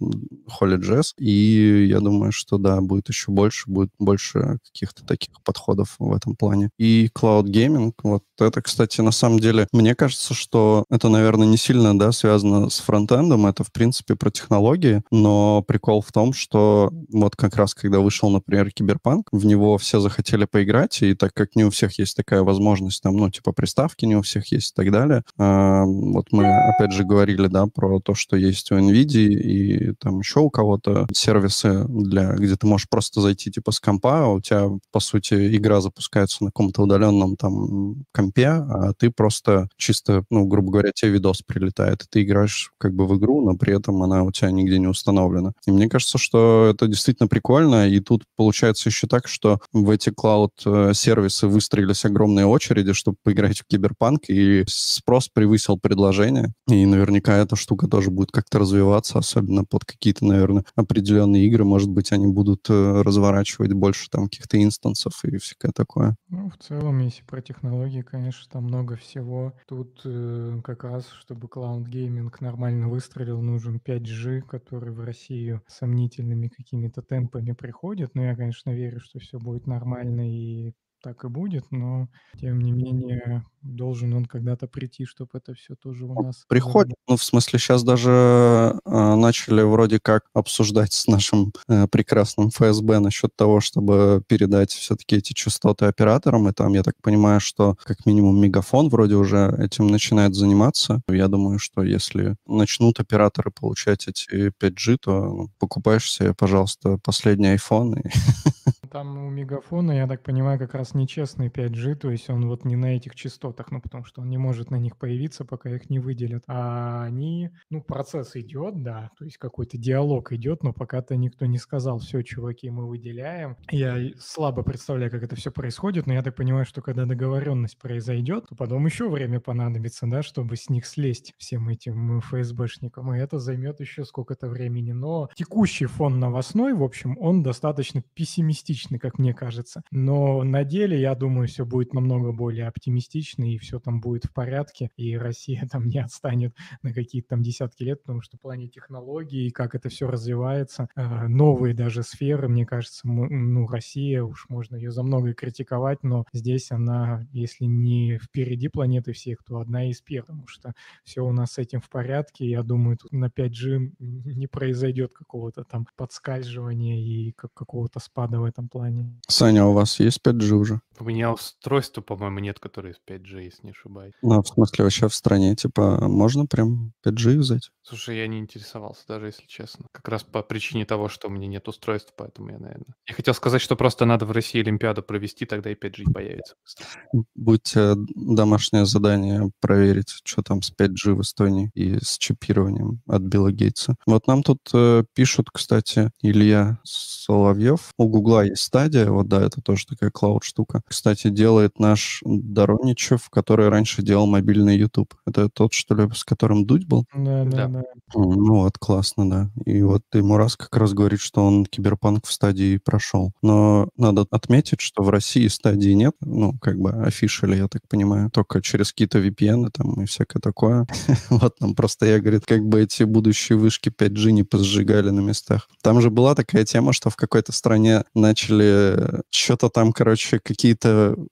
Holy.js, и я думаю, что да, будет еще больше, будет больше каких-то таких подходов в этом плане. И Cloud Gaming, вот это, кстати, на самом деле, мне кажется, что это, наверное, не сильно, да, связано с фронтендом, это, в принципе, про технологии, но прикол в том, что вот как раз, когда вышел, например, Киберпанк, в него все захотели поиграть, и так как не у всех есть такая возможность, там, ну, типа, приставки не у всех есть и так далее, э, вот мы, опять же, говорили, да, про то, что есть у NVIDIA и там еще у кого-то сервисы, для, где ты можешь просто зайти, типа, с компа, а у тебя, по сути, игра запускается на каком-то удаленном там компе, а ты просто чисто, ну, грубо говоря, тебе видос прилетает, и ты играешь как бы в игру, но при этом она у тебя нигде не установлена. И мне кажется, что это действительно прикольно, и тут получается еще так, что в эти клауд-сервисы выстроились огромные очереди, чтобы поиграть в Киберпанк, и спрос превысил предложение, и наверняка эта штука тоже будет как-то развиваться, особенно под какие-то, наверное, определенные игры, может быть, они будут э, разворачивать больше там каких-то инстансов и всякое такое. Ну, в целом, если про технологии, конечно, там много всего. Тут э, как раз, чтобы Gaming нормально выстрелил, нужен 5G, который в Россию сомнительными какими-то темпами приходит. Но я, конечно, верю, что все будет нормально и так и будет, но тем не менее должен он когда-то прийти, чтобы это все тоже у нас... Приходит, ну, в смысле, сейчас даже э, начали вроде как обсуждать с нашим э, прекрасным ФСБ насчет того, чтобы передать все-таки эти частоты операторам, и там, я так понимаю, что как минимум Мегафон вроде уже этим начинает заниматься. Я думаю, что если начнут операторы получать эти 5G, то ну, покупаешь себе, пожалуйста, последний iPhone и Там у Мегафона, я так понимаю, как раз нечестный 5G, то есть он вот не на этих частотах, ну, потому что он не может на них появиться, пока их не выделят. А они, ну, процесс идет, да, то есть какой-то диалог идет, но пока-то никто не сказал, все, чуваки, мы выделяем. Я слабо представляю, как это все происходит, но я так понимаю, что когда договоренность произойдет, то потом еще время понадобится, да, чтобы с них слезть всем этим ФСБшникам, и это займет еще сколько-то времени. Но текущий фон новостной, в общем, он достаточно пессимистичный пессимистичны, как мне кажется. Но на деле, я думаю, все будет намного более оптимистично, и все там будет в порядке, и Россия там не отстанет на какие-то там десятки лет, потому что в плане технологий и как это все развивается, э, новые даже сферы, мне кажется, ну, Россия, уж можно ее за многое критиковать, но здесь она, если не впереди планеты всех, то одна из первых, потому что все у нас с этим в порядке. Я думаю, тут на 5G не произойдет какого-то там подскальзывания и как какого-то спада в этом плане. Саня, у вас есть 5G уже? У меня устройства, по-моему, нет, которые с 5G, если не ошибаюсь. Ну, в смысле, вообще в стране, типа, можно прям 5G взять? Слушай, я не интересовался даже, если честно. Как раз по причине того, что у меня нет устройств, поэтому я, наверное... Я хотел сказать, что просто надо в России Олимпиаду провести, тогда и 5G появится. Будьте домашнее задание проверить, что там с 5G в Эстонии и с чипированием от Билла Гейтса. Вот нам тут э, пишут, кстати, Илья Соловьев. У Гугла есть стадия, вот да, это тоже такая клауд-штука. Кстати, делает наш Дороничев, который раньше делал мобильный YouTube. Это тот, что ли, с которым Дудь был? Да, да, да. Ну вот, классно, да. И вот ему раз как раз говорит, что он киберпанк в стадии прошел. Но надо отметить, что в России стадии нет, ну, как бы офишали, я так понимаю, только через какие-то VPN там и всякое такое. вот нам просто я, говорит, как бы эти будущие вышки 5G не позжигали на местах. Там же была такая тема, что в какой-то стране начали что-то там, короче, какие-то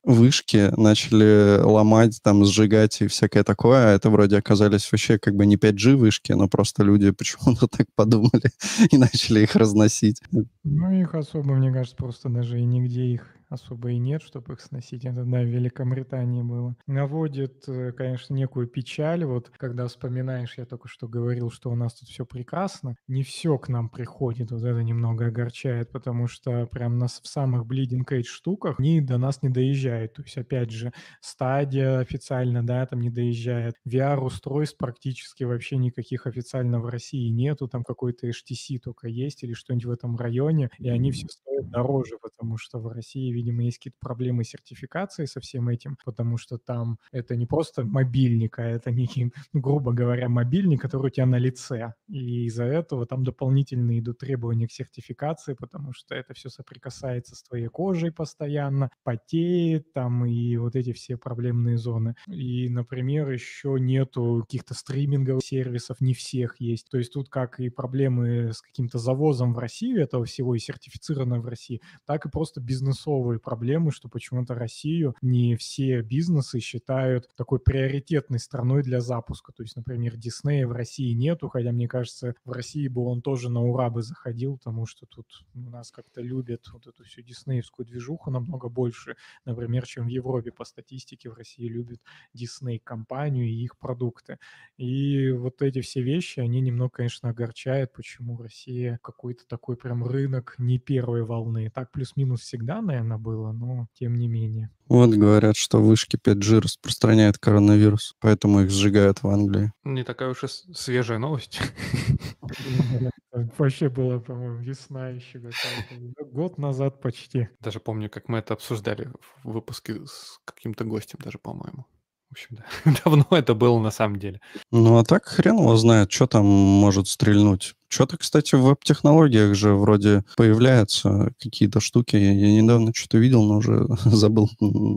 вышки начали ломать, там, сжигать и всякое такое, а это вроде оказались вообще как бы не 5G вышки, но просто люди почему-то так подумали и начали их разносить. Ну, их особо, мне кажется, просто даже и нигде их особо и нет, чтобы их сносить. Это, да, в Великобритании было. Наводит, э, конечно, некую печаль. Вот когда вспоминаешь, я только что говорил, что у нас тут все прекрасно. Не все к нам приходит. Вот это немного огорчает, потому что прям нас в самых bleeding edge штуках они до нас не доезжают. То есть, опять же, стадия официально, да, там не доезжает. VR-устройств практически вообще никаких официально в России нету. Там какой-то HTC только есть или что-нибудь в этом районе. И они все стоят дороже, потому что в России видимо, есть какие-то проблемы сертификации со всем этим, потому что там это не просто мобильник, а это некий, грубо говоря, мобильник, который у тебя на лице. И из-за этого там дополнительные идут требования к сертификации, потому что это все соприкасается с твоей кожей постоянно, потеет там и вот эти все проблемные зоны. И, например, еще нету каких-то стриминговых сервисов, не всех есть. То есть тут как и проблемы с каким-то завозом в Россию этого всего и сертифицировано в России, так и просто бизнесовые новые проблемы, что почему-то Россию не все бизнесы считают такой приоритетной страной для запуска. То есть, например, Диснея в России нету, хотя, мне кажется, в России бы он тоже на ура бы заходил, потому что тут у нас как-то любят вот эту всю диснеевскую движуху намного больше, например, чем в Европе по статистике в России любят Дисней компанию и их продукты. И вот эти все вещи, они немного, конечно, огорчают, почему Россия какой-то такой прям рынок не первой волны. Так плюс-минус всегда, наверное, было, но тем не менее. Вот говорят, что вышки 5G распространяют коронавирус, поэтому их сжигают в Англии. Не такая уж и свежая новость. Вообще было, по-моему, весна еще какая-то. Год назад почти. Даже помню, как мы это обсуждали в выпуске с каким-то гостем даже, по-моему. В общем, да. Давно это было на самом деле. Ну, а так хрен его знает, что там может стрельнуть. Что-то, кстати, в веб-технологиях же вроде появляются какие-то штуки. Я, недавно что-то видел, но уже забыл,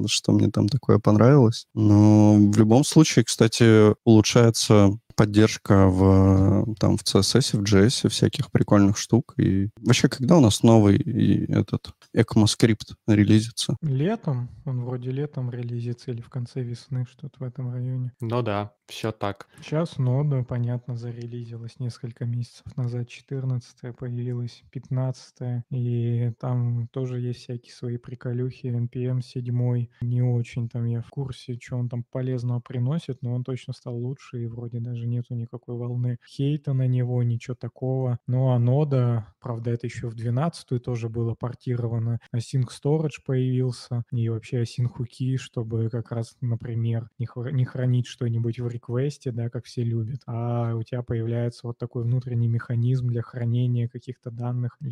что мне там такое понравилось. Но в любом случае, кстати, улучшается поддержка в, там, в CSS, в JS, всяких прикольных штук. И вообще, когда у нас новый и этот ECMAScript релизится? Летом. Он вроде летом релизится или в конце весны, что-то в этом районе. Ну да, все так. Сейчас нода, понятно, зарелизилась несколько месяцев назад. 14 появилась, 15 И там тоже есть всякие свои приколюхи. NPM 7 не очень там я в курсе, что он там полезного приносит, но он точно стал лучше и вроде даже нету никакой волны хейта на него, ничего такого. Ну а нода, правда, это еще в 12 тоже было портировано. Async Storage появился и вообще Async хуки, чтобы как раз, например, не, хр- не хранить что-нибудь в реквесте, да, как все любят, а у тебя появляется вот такой внутренний механизм для хранения каких-то данных и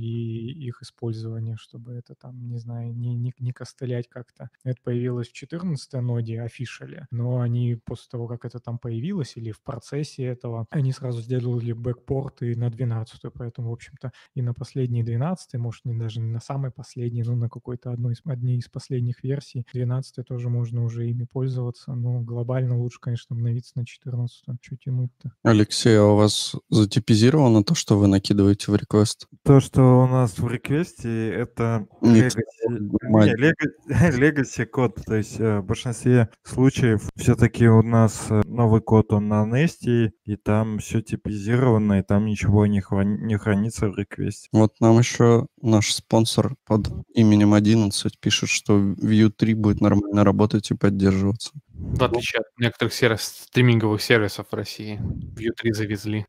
их использования, чтобы это там, не знаю, не, не, не костылять как-то. Это появилось в 14 ноде, офишали, но они после того, как это там появилось или в процессе этого, они сразу сделали бэкпорт и на 12 поэтому, в общем-то, и на последней 12 может, не даже не на самой последней, но на какой-то одной из, одни из последних версий 12 тоже можно уже ими пользоваться, но глобально лучше, конечно, обновиться на 14 Что тянуть-то? Алексей, а у вас затипизировано то, что вы накидываете в реквест? То, что у нас в реквесте, это legacy код. То есть э, в большинстве случаев все-таки у нас э, новый код, он на Nest, и там все типизировано, и там ничего не, храни- не хранится в реквесте. Вот нам еще наш спонсор под именем 11 пишет, что Vue 3 будет нормально работать и поддерживаться. В отличие от некоторых сервис, стриминговых сервисов в России. Vue 3 завезли.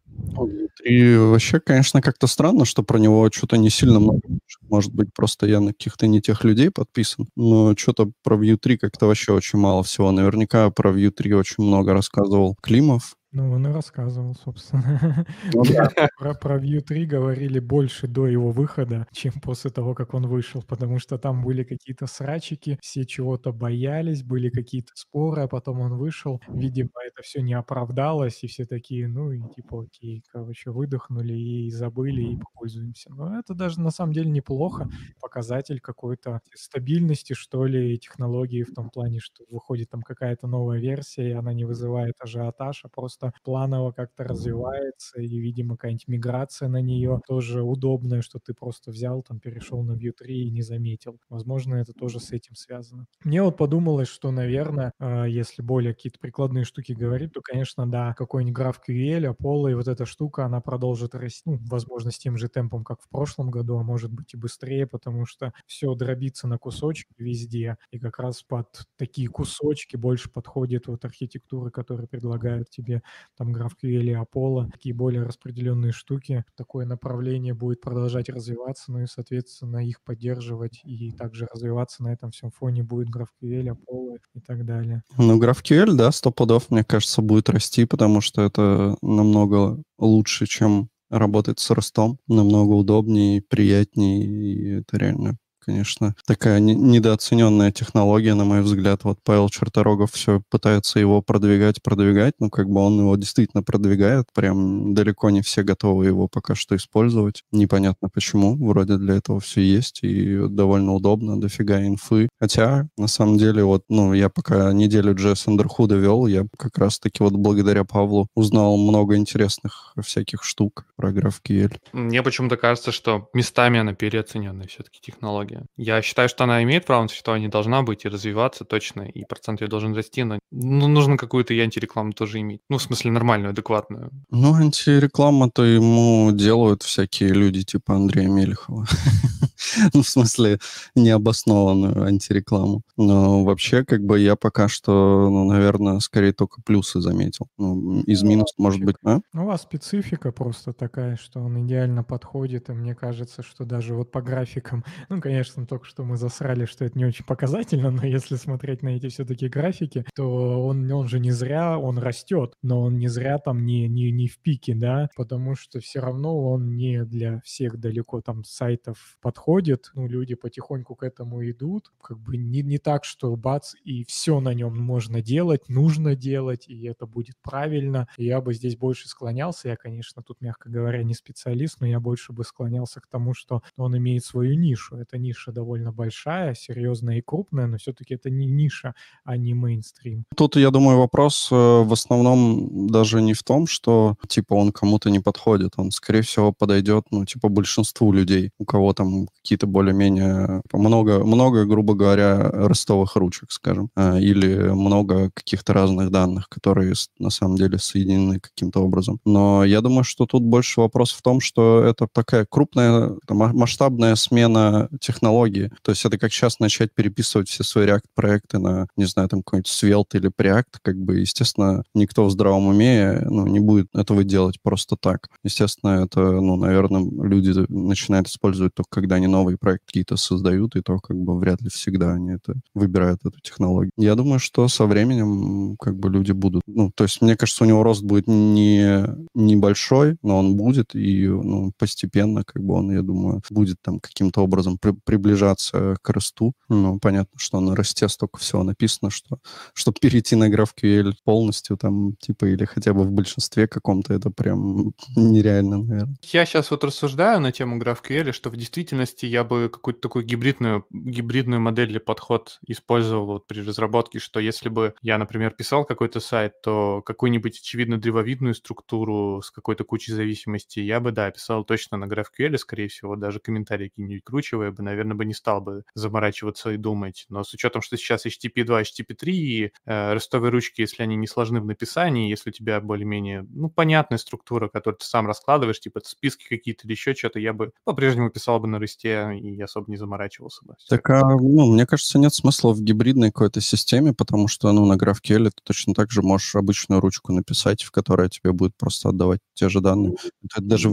И вообще, конечно, как-то странно, что про него что-то не сильно много. Может быть, просто я на каких-то не тех людей подписан. Но что-то про Vue 3 как-то вообще очень мало всего. Наверняка про Vue 3 очень много рассказывал Климов. Ну, он и рассказывал, собственно. Ну Про, про Vue 3 говорили больше до его выхода, чем после того, как он вышел, потому что там были какие-то срачики, все чего-то боялись, были какие-то споры, а потом он вышел. Видимо, это все не оправдалось, и все такие, ну, и типа, окей, короче, выдохнули и забыли, и попользуемся. Но это даже на самом деле неплохо. Показатель какой-то стабильности, что ли, технологии в том плане, что выходит там какая-то новая версия, и она не вызывает ажиотаж, а просто планово как-то развивается, и, видимо, какая-нибудь миграция на нее тоже удобная, что ты просто взял, там, перешел на Vue 3 и не заметил. Возможно, это тоже с этим связано. Мне вот подумалось, что, наверное, э, если более какие-то прикладные штуки говорить, то, конечно, да, какой-нибудь GraphQL, Apollo и вот эта штука, она продолжит расти, ну, возможно, с тем же темпом, как в прошлом году, а может быть и быстрее, потому что все дробится на кусочки везде, и как раз под такие кусочки больше подходит вот архитектуры, которые предлагают тебе там GraphQL и Apollo, такие более распределенные штуки. Такое направление будет продолжать развиваться, ну и, соответственно, их поддерживать и также развиваться на этом всем фоне будет GraphQL, Apollo и так далее. Ну, GraphQL, да, сто пудов, мне кажется, будет расти, потому что это намного лучше, чем работать с Ростом, намного удобнее, приятнее, и это реально конечно, такая не- недооцененная технология, на мой взгляд. Вот Павел Черторогов все пытается его продвигать, продвигать, но как бы он его действительно продвигает, прям далеко не все готовы его пока что использовать. Непонятно почему, вроде для этого все есть, и довольно удобно, дофига инфы. Хотя, на самом деле, вот, ну, я пока неделю JS Underhood вел, я как раз-таки вот благодаря Павлу узнал много интересных всяких штук про GraphQL. Мне почему-то кажется, что местами она переоцененная все-таки технология. Я считаю, что она имеет право на существование, должна быть и развиваться точно, и процент ее должен расти, но ну, нужно какую-то и антирекламу тоже иметь. Ну, в смысле, нормальную, адекватную. Ну, антиреклама-то ему делают всякие люди типа Андрея Мелехова. Ну, в смысле, необоснованную антирекламу. Но вообще, как бы я пока что, ну, наверное, скорее только плюсы заметил. Ну, из минус, может быть, а? Ну, У вас специфика просто такая, что он идеально подходит, и мне кажется, что даже вот по графикам, ну, конечно, только что мы засрали, что это не очень показательно, но если смотреть на эти все-таки графики, то он, он же не зря, он растет, но он не зря там не, не, не в пике, да, потому что все равно он не для всех далеко там сайтов подходит, ну, люди потихоньку к этому идут, как бы не, не так, что бац, и все на нем можно делать, нужно делать, и это будет правильно. Я бы здесь больше склонялся, я, конечно, тут, мягко говоря, не специалист, но я больше бы склонялся к тому, что он имеет свою нишу. Эта ниша довольно большая, серьезная и крупная, но все-таки это не ниша, а не мейнстрим. Тут, я думаю, вопрос э, в основном даже не в том, что, типа, он кому-то не подходит. Он, скорее всего, подойдет, ну, типа, большинству людей, у кого там какие-то более-менее много, много, грубо говоря, ростовых ручек, скажем, э, или много каких-то разных данных, которые на самом деле соединены каким-то образом. Но я думаю, что тут больше вопрос в том, что это такая крупная, масштабная смена технологии. То есть это как сейчас начать переписывать все свои React-проекты на, не знаю, там какой-нибудь Svelte или Preact, как бы, естественно, никто в здравом уме, ну, не будет этого делать просто так. Естественно, это, ну, наверное, люди начинают использовать только когда они новые новые проекты какие-то создают, и то как бы вряд ли всегда они это выбирают эту технологию. Я думаю, что со временем как бы люди будут... Ну, то есть мне кажется, у него рост будет не небольшой, но он будет, и ну, постепенно как бы он, я думаю, будет там каким-то образом при, приближаться к росту. Ну, понятно, что на росте столько всего написано, что чтобы перейти на GraphQL полностью там, типа, или хотя бы в большинстве каком-то, это прям нереально, наверное. Я сейчас вот рассуждаю на тему GraphQL, что в действительности я бы какую-то такую гибридную, гибридную модель или подход использовал вот при разработке, что если бы я, например, писал какой-то сайт, то какую-нибудь очевидно древовидную структуру с какой-то кучей зависимостей я бы, да, писал точно на GraphQL, скорее всего, даже комментарии какие-нибудь кручивая бы, наверное, бы не стал бы заморачиваться и думать. Но с учетом, что сейчас HTTP 2, HTTP 3 и э, ростовые ручки, если они не сложны в написании, если у тебя более-менее, ну, понятная структура, которую ты сам раскладываешь, типа списки какие-то или еще что-то, я бы по-прежнему писал бы на росте и особо не заморачивался бы. Так, а, ну, мне кажется, нет смысла в гибридной какой-то системе, потому что, ну, на GraphQL ты точно так же можешь обычную ручку написать, в которой тебе будет просто отдавать те же данные. Это даже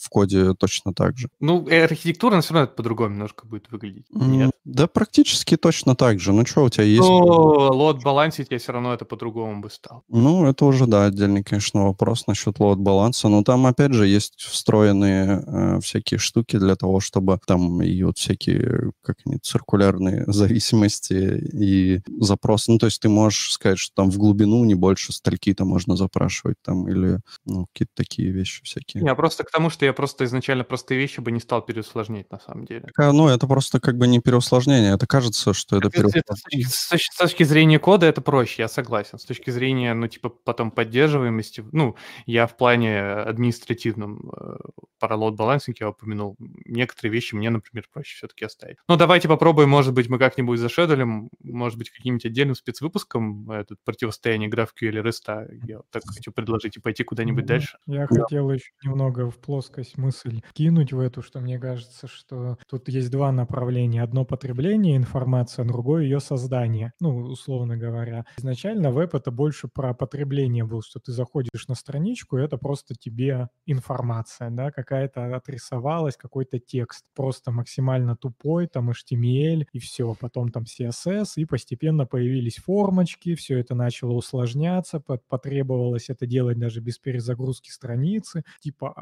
в коде точно так же. Ну, архитектура все равно по-другому немножко будет выглядеть. Нет? Да, практически точно так же. Ну, что у тебя есть? Ну, лот балансить я все равно это по-другому бы стал. Ну, это уже, да, отдельный, конечно, вопрос насчет лот баланса. Но там, опять же, есть встроенные э, всякие штуки для того, чтобы там и вот всякие, как они, циркулярные зависимости и запросы. Ну, то есть ты можешь сказать, что там в глубину не больше стальки-то можно запрашивать там или, ну, какие-то такие вещи всякие. Я просто к тому, что я просто изначально простые вещи бы не стал переусложнять на самом деле. А, ну, это просто как бы не переусложнение. Это кажется, что это, это переусложнение. С, точки, с точки зрения кода это проще, я согласен. С точки зрения, ну, типа, потом поддерживаемости, ну, я в плане административном э, load balancing я упомянул. Некоторые вещи мне, например, проще все-таки оставить. Ну, давайте попробуем, может быть, мы как-нибудь зашедулим, может быть, каким-нибудь отдельным спецвыпуском это противостояние GraphQL или REST. Я так хочу предложить и пойти куда-нибудь mm-hmm. дальше. Я хотел еще немного в плоскость мысль кинуть в эту, что мне кажется, что тут есть два направления. Одно потребление информации, а другое ее создание. Ну, условно говоря. Изначально веб это больше про потребление был, что ты заходишь на страничку, и это просто тебе информация, да, какая-то отрисовалась, какой-то текст. Просто максимально тупой, там HTML и все. Потом там CSS, и постепенно появились формочки, все это начало усложняться, потребовалось это делать даже без перезагрузки страницы, типа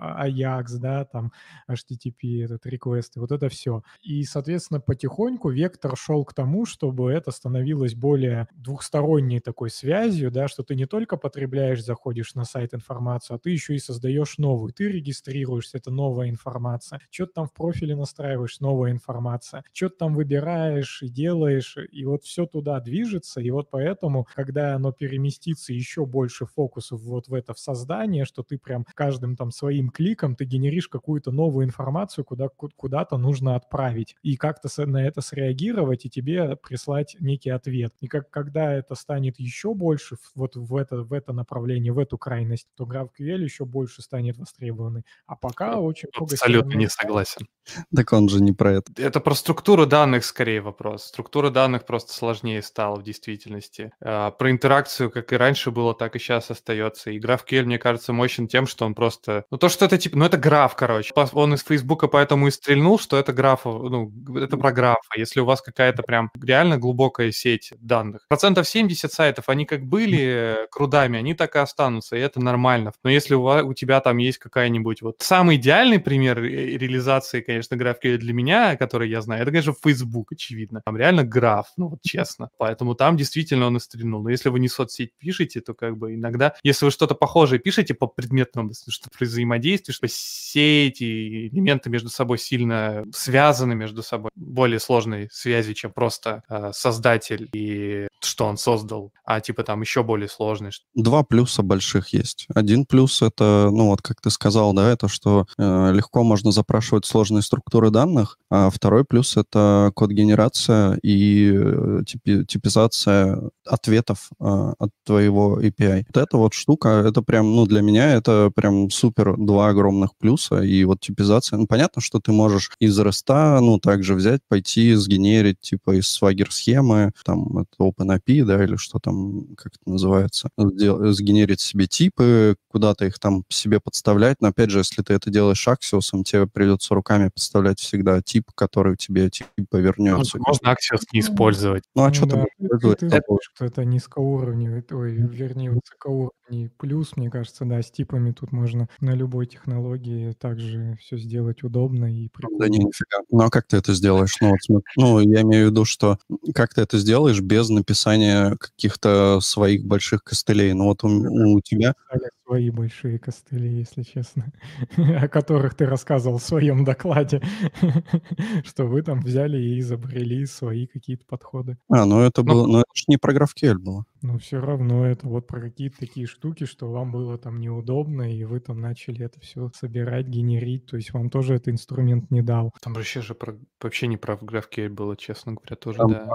Ajax, да, там HTTP, этот request, вот это все. И, соответственно, потихоньку вектор шел к тому, чтобы это становилось более двухсторонней такой связью, да, что ты не только потребляешь, заходишь на сайт информацию, а ты еще и создаешь новую. Ты регистрируешься, это новая информация. Что-то там в профиле настраиваешь, новая информация. Что-то там выбираешь и делаешь, и вот все туда движется, и вот поэтому, когда оно переместится еще больше фокусов вот в это в создание, что ты прям каждым там своим кликом ты генеришь какую-то новую информацию, куда, куда-то нужно отправить, и как-то на это среагировать, и тебе прислать некий ответ. И как, когда это станет еще больше вот в это, в это направление, в эту крайность, то GraphQL еще больше станет востребованный. А пока очень много... Абсолютно не согласен. Так он же не про это. Это про структуру данных скорее вопрос. Структура данных просто сложнее стала в действительности. А, про интеракцию, как и раньше было, так и сейчас остается. И GraphQL, мне кажется, мощен тем, что он просто... Ну, то, что это типа... Ну, это граф, короче. Он из Фейсбука поэтому и стрельнул, что это граф, ну, это про графа. Если у вас какая-то прям реально глубокая сеть данных. Процентов 70 сайтов, они как были крудами, они так и останутся, и это нормально. Но если у, вас, у тебя там есть какая-нибудь вот... Самый идеальный пример реализации, конечно, GraphQL для меня, который я знаю, это, конечно, Facebook, очевидно. Там реально граф, ну вот честно. Поэтому там действительно он и стрельнул. Но если вы не соцсеть пишете, то как бы иногда, если вы что-то похожее пишете по предметному, что взаимодействие, что все эти элементы между собой сильно связаны между собой, более сложной связи, чем просто э, создатель и что он создал, а типа там еще более сложный. Два плюса больших есть. Один плюс это, ну вот как ты сказал, да, это что э, легко можно запрашивать сложные структуры данных, а второй плюс это код-генерация и э, типи, типизация ответов э, от твоего API. Вот эта вот штука, это прям, ну для меня это прям супер два огромных важных плюса. И вот типизация, ну, понятно, что ты можешь из REST, ну, также взять, пойти сгенерить, типа, из Swagger схемы, там, это OpenAPI, да, или что там, как это называется, сгенерить себе типы, куда-то их там себе подставлять. Но, опять же, если ты это делаешь Axios, тебе придется руками подставлять всегда тип, который тебе типа вернется. Можно Axios не использовать. Ну, а что да, ты, ты, ты что это низкоуровневый, ой, вернее, высокоуровневый плюс, мне кажется, да, с типами тут можно на любой технологии также все сделать удобно и прикольно. Да не, нифига. Ну, а как ты это сделаешь? Ну, вот, ну, я имею в виду, что как ты это сделаешь без написания каких-то своих больших костылей? Ну, вот у, у тебя свои большие костыли, если честно, о которых ты рассказывал в своем докладе, что вы там взяли и изобрели свои какие-то подходы. А, ну это ну было, но это же не про GraphQL было. Но все равно это вот про какие-то такие штуки, что вам было там неудобно, и вы там начали это все собирать, генерить, то есть вам тоже этот инструмент не дал. Там вообще же про, вообще не про GraphQL было, честно говоря, тоже, там, да.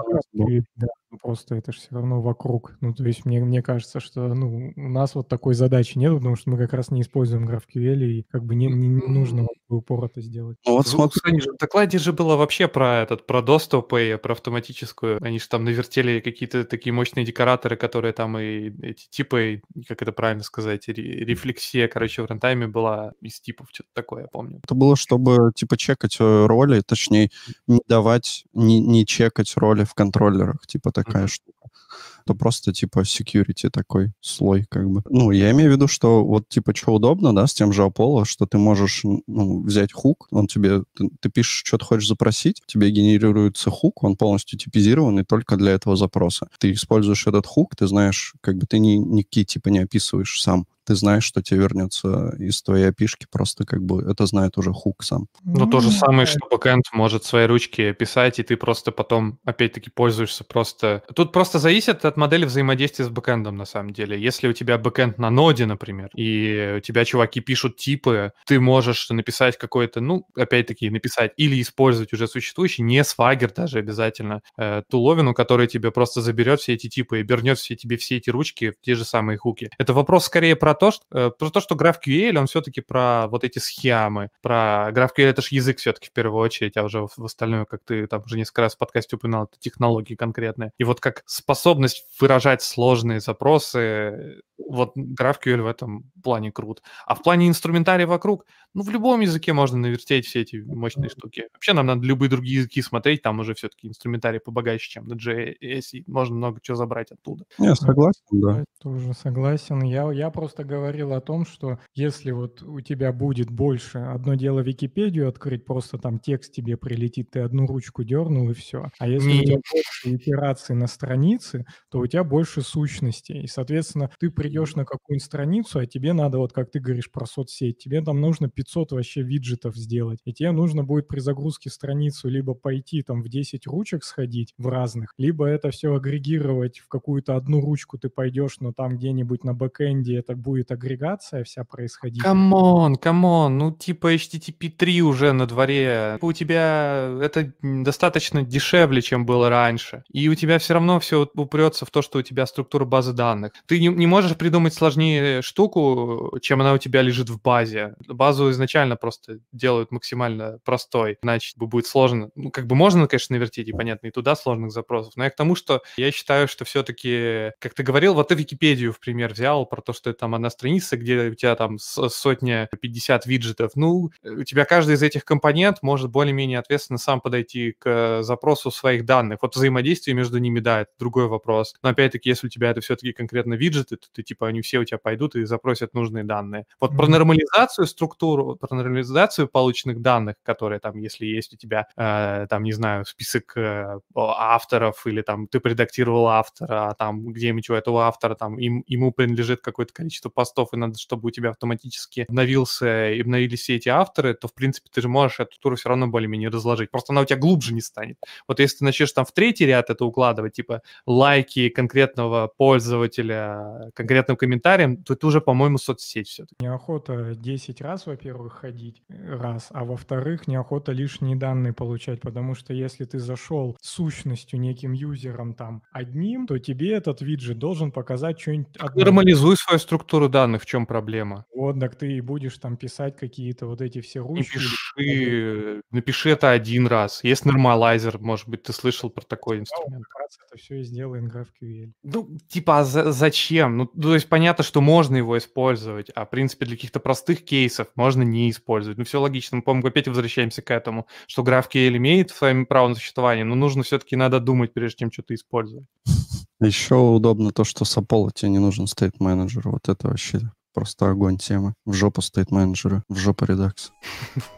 да. Ну, просто это же все равно вокруг. Ну, то есть мне, мне кажется, что ну, у нас вот такой задачи нет, потому что мы как раз не используем GraphQL, и как бы не, не, нужно упор это сделать. Ну, вот смотри. В докладе же было вообще про этот, про доступы, про автоматическую. Они же там навертели какие-то такие мощные декораторы, которые там и эти типы, как это правильно сказать, рефлексия, короче, в рантайме была из типов, что-то такое, я помню. Это было, чтобы, типа, чекать э, роли, точнее, не давать, не, не чекать роли в контроллерах, типа, такая штука то просто типа security такой слой как бы. Ну, я имею в виду, что вот типа что удобно, да, с тем же Apollo, что ты можешь ну, взять хук, он тебе, ты, ты пишешь, что ты хочешь запросить, тебе генерируется хук, он полностью типизированный только для этого запроса. Ты используешь этот хук, ты знаешь, как бы ты ни, никакие типа не описываешь сам ты знаешь, что тебе вернется из твоей опишки, просто как бы это знает уже хук сам. Ну, то же самое, что бэкэнд может свои ручки писать, и ты просто потом, опять-таки, пользуешься просто... Тут просто зависит от модели взаимодействия с бэкэндом, на самом деле. Если у тебя бэкэнд на ноде, например, и у тебя чуваки пишут типы, ты можешь написать какой-то, ну, опять-таки, написать или использовать уже существующий, не Swagger даже обязательно, э, тулзовину, который тебе просто заберет все эти типы и вернет все тебе все эти ручки в те же самые хуки. Это вопрос скорее про то, что, э, про то, что GraphQL, он все-таки про вот эти схемы, про GraphQL это же язык все-таки в первую очередь, а уже в остальное, как ты там уже несколько раз в подкасте упоминал, это технологии конкретные. И вот как способность выражать сложные запросы, вот GraphQL в этом плане крут. А в плане инструментария вокруг, ну, в любом языке можно навертеть все эти мощные штуки. Вообще нам надо любые другие языки смотреть, там уже все-таки инструментарий побогаче, чем на JS, и можно много чего забрать оттуда. Я согласен, да. Я тоже согласен. Я, я просто говорил о том, что если вот у тебя будет больше, одно дело Википедию открыть, просто там текст тебе прилетит, ты одну ручку дернул и все. А если Не. у тебя больше итераций на странице, то у тебя больше сущностей. И, соответственно, ты придешь на какую-нибудь страницу, а тебе надо, вот как ты говоришь про соцсеть, тебе там нужно 500 вообще виджетов сделать. И тебе нужно будет при загрузке страницу либо пойти там в 10 ручек сходить в разных, либо это все агрегировать в какую-то одну ручку ты пойдешь, но там где-нибудь на бэкэнде это будет будет агрегация вся происходить. Come on, come on, ну типа HTTP 3 уже на дворе. У тебя это достаточно дешевле, чем было раньше. И у тебя все равно все упрется в то, что у тебя структура базы данных. Ты не, не можешь придумать сложнее штуку, чем она у тебя лежит в базе. Базу изначально просто делают максимально простой, иначе будет сложно. Ну, как бы можно, конечно, навертеть, и понятно, и туда сложных запросов. Но я к тому, что я считаю, что все-таки, как ты говорил, вот ты Википедию в пример взял про то, что там она на странице, где у тебя там сотня, 50 виджетов, ну, у тебя каждый из этих компонент может более-менее ответственно сам подойти к запросу своих данных. Вот взаимодействие между ними, да, это другой вопрос. Но опять-таки, если у тебя это все-таки конкретно виджеты, то ты, типа, они все у тебя пойдут и запросят нужные данные. Вот mm-hmm. про нормализацию структуру, про нормализацию полученных данных, которые там, если есть у тебя, э, там, не знаю, список э, авторов или там ты предактировал автора, а там где-нибудь у этого автора там им, ему принадлежит какое-то количество постов, и надо, чтобы у тебя автоматически обновился и обновились все эти авторы, то, в принципе, ты же можешь эту туру все равно более-менее разложить. Просто она у тебя глубже не станет. Вот если ты начнешь там в третий ряд это укладывать, типа лайки конкретного пользователя, конкретным комментарием, то это уже, по-моему, соцсеть все-таки. Неохота 10 раз, во-первых, ходить, э, раз, а во-вторых, неохота лишние данные получать, потому что если ты зашел сущностью неким юзером там одним, то тебе этот виджет должен показать что-нибудь. Нормализуй свою структуру данных, в чем проблема? Вот, так ты и будешь там писать какие-то вот эти все ручки. Напиши, напиши это один раз. Есть нормалайзер, может быть, ты слышал про такой инструмент. Как раз это все и сделаем GraphQL. Ну, типа, а за- зачем? Ну, то есть понятно, что можно его использовать, а в принципе для каких-то простых кейсов можно не использовать. Ну, все логично. Мы, по-моему, опять возвращаемся к этому, что GraphQL имеет своим право на существование, но нужно все-таки надо думать, прежде чем что-то использовать. Еще удобно то, что с Apollo тебе не нужен стейт менеджер. Вот это вообще просто огонь темы. В жопу стейт менеджера, в жопу редакс.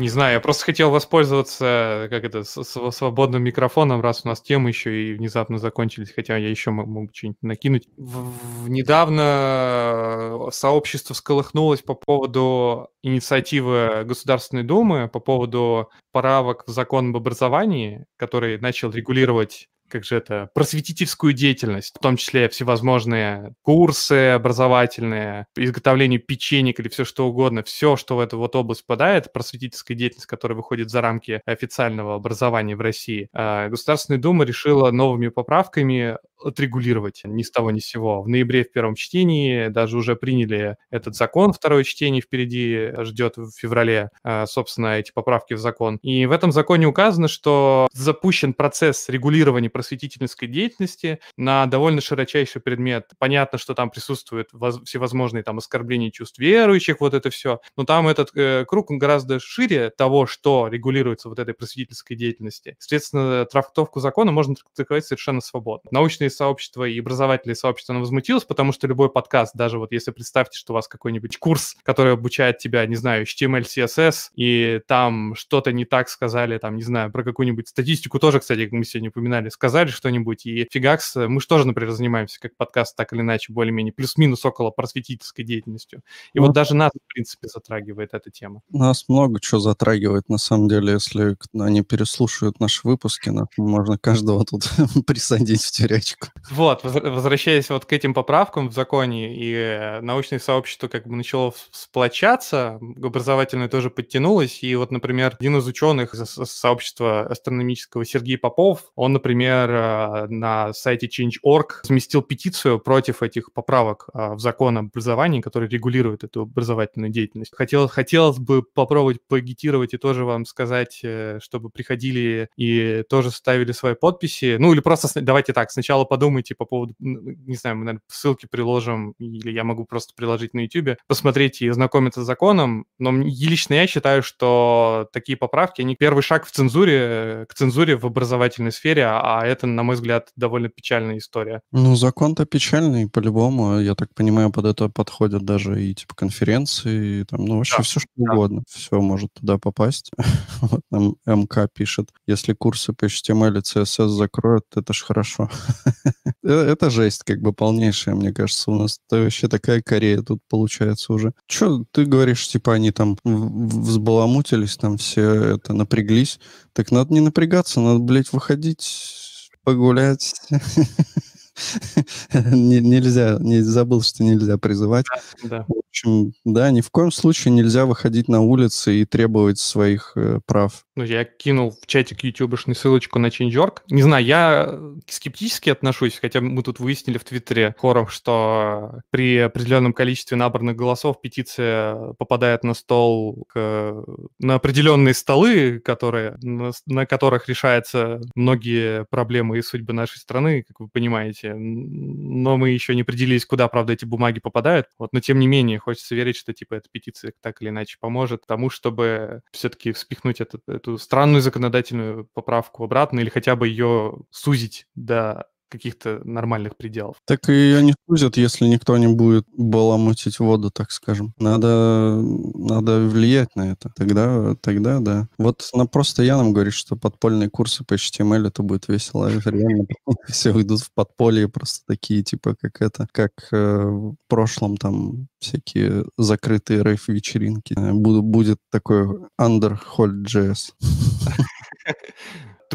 Не знаю, я просто хотел воспользоваться, как это, свободным микрофоном, раз у нас темы еще и внезапно закончились, хотя я еще мог что-нибудь накинуть. В, в, недавно сообщество сколыхнулось по поводу инициативы Государственной Думы, по поводу правок в закон об образовании, который начал регулировать как же это, просветительскую деятельность, в том числе всевозможные курсы образовательные, изготовление печенек или все что угодно, все, что в эту вот область попадает, просветительская деятельность, которая выходит за рамки официального образования в России, а, Государственная Дума решила новыми поправками отрегулировать ни с того ни с сего. В ноябре в первом чтении даже уже приняли этот закон, второе чтение впереди ждет в феврале, а, собственно, эти поправки в закон. И в этом законе указано, что запущен процесс регулирования просветительской деятельности на довольно широчайший предмет. Понятно, что там присутствуют всевозможные там оскорбления чувств верующих, вот это все, но там этот э, круг гораздо шире того, что регулируется вот этой просветительской деятельности. Соответственно, трактовку закона можно трактовать совершенно свободно. Научные сообщества и образовательные сообщества оно возмутилось, потому что любой подкаст, даже вот если представьте, что у вас какой-нибудь курс, который обучает тебя, не знаю, HTML, CSS, и там что-то не так сказали, там, не знаю, про какую-нибудь статистику тоже, кстати, мы сегодня упоминали, сказали что-нибудь, и фигакс, мы же тоже, например, занимаемся как подкаст, так или иначе, более-менее плюс-минус около просветительской деятельностью. И ну, вот даже нас, в принципе, затрагивает эта тема. Нас много чего затрагивает, на самом деле, если они переслушают наши выпуски, можно каждого тут присадить в тюрячку. Вот, возвращаясь вот к этим поправкам в законе, и э, научное сообщество как бы начало сплочаться, образовательное тоже подтянулось, и вот, например, один из ученых из сообщества астрономического Сергей Попов, он, например, э, на сайте Change.org разместил петицию против этих поправок э, в закон об образовании, который регулирует эту образовательную деятельность. Хотел, хотелось бы попробовать поагитировать и тоже вам сказать, чтобы приходили и тоже ставили свои подписи. Ну или просто давайте так, сначала подумайте по поводу, не знаю, мы, наверное, ссылки приложим, или я могу просто приложить на YouTube, посмотреть и ознакомиться с законом. Но лично я считаю, что такие поправки, они первый шаг в цензуре, к цензуре в образовательной сфере, а это, на мой взгляд, довольно печальная история. Ну, закон-то печальный, по-любому. Я так понимаю, под это подходят даже и типа конференции, и, там, ну, вообще да, все, что да. угодно. Все может туда попасть. вот нам МК пишет, если курсы по HTML и CSS закроют, это ж хорошо. Э, это жесть, как бы полнейшая, мне кажется. У нас это вообще такая Корея тут получается уже. Че ты говоришь, типа они там взбаламутились, там все это напряглись. Так надо не напрягаться, надо, блядь, выходить, погулять. Нельзя, не забыл, что нельзя призывать. Да. Общем, да, ни в коем случае нельзя выходить на улицы и требовать своих э, прав. Ну, я кинул в чатик ютубошную ссылочку на Change.org. Не знаю, я скептически отношусь, хотя мы тут выяснили в Твиттере хором, что при определенном количестве набранных голосов петиция попадает на стол к, на определенные столы, которые, на, на которых решаются многие проблемы и судьбы нашей страны, как вы понимаете. Но мы еще не определились, куда, правда, эти бумаги попадают. Вот, но тем не менее, хочется верить, что типа эта петиция так или иначе поможет тому, чтобы все-таки вспихнуть этот, эту странную законодательную поправку обратно или хотя бы ее сузить до каких-то нормальных пределов. Так и ее не сузят, если никто не будет баламутить воду, так скажем. Надо, надо влиять на это. Тогда, тогда да. Вот на просто Яном говорит, что подпольные курсы по HTML это будет весело. Реально все уйдут в подполье, просто такие, типа, как это, как э, в прошлом там всякие закрытые рейф-вечеринки. Э, будет такой under JS. ты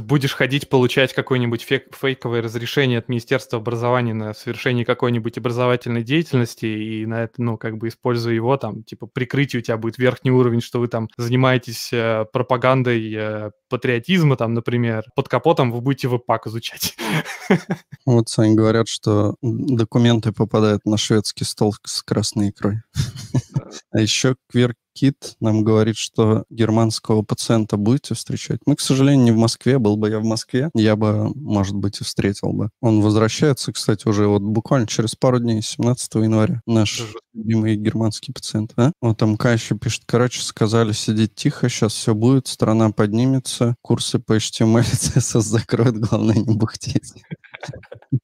будешь ходить получать какое-нибудь фейк, фейковое разрешение от Министерства образования на совершение какой-нибудь образовательной деятельности, и на это, ну, как бы используя его, там, типа, прикрытие у тебя будет верхний уровень, что вы там занимаетесь э, пропагандой э, патриотизма, там, например, под капотом вы будете веб-пак изучать. Вот, Сань, говорят, что документы попадают на шведский стол с красной икрой. А еще квир Кит нам говорит, что германского пациента будете встречать. Мы, к сожалению, не в Москве. Был бы я в Москве, я бы, может быть, и встретил бы. Он возвращается, кстати, уже вот буквально через пару дней, 17 января. Наш любимый германский пациент. А? Вот там еще пишет, короче, сказали сидеть тихо, сейчас все будет, страна поднимется, курсы по HTML CSS закроют, главное не бухтеть.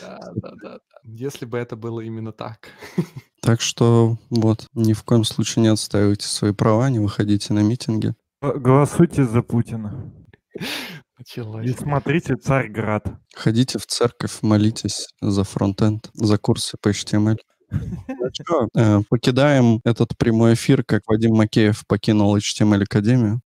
Да, да, да. Если бы это было именно так. Так что вот, ни в коем случае не отстаивайте свои права, не выходите на митинги. Голосуйте за Путина. Началось. И смотрите «Царьград». Ходите в церковь, молитесь за фронтенд, за курсы по HTML. Ну что, э, покидаем этот прямой эфир, как Вадим Макеев покинул HTML Академию.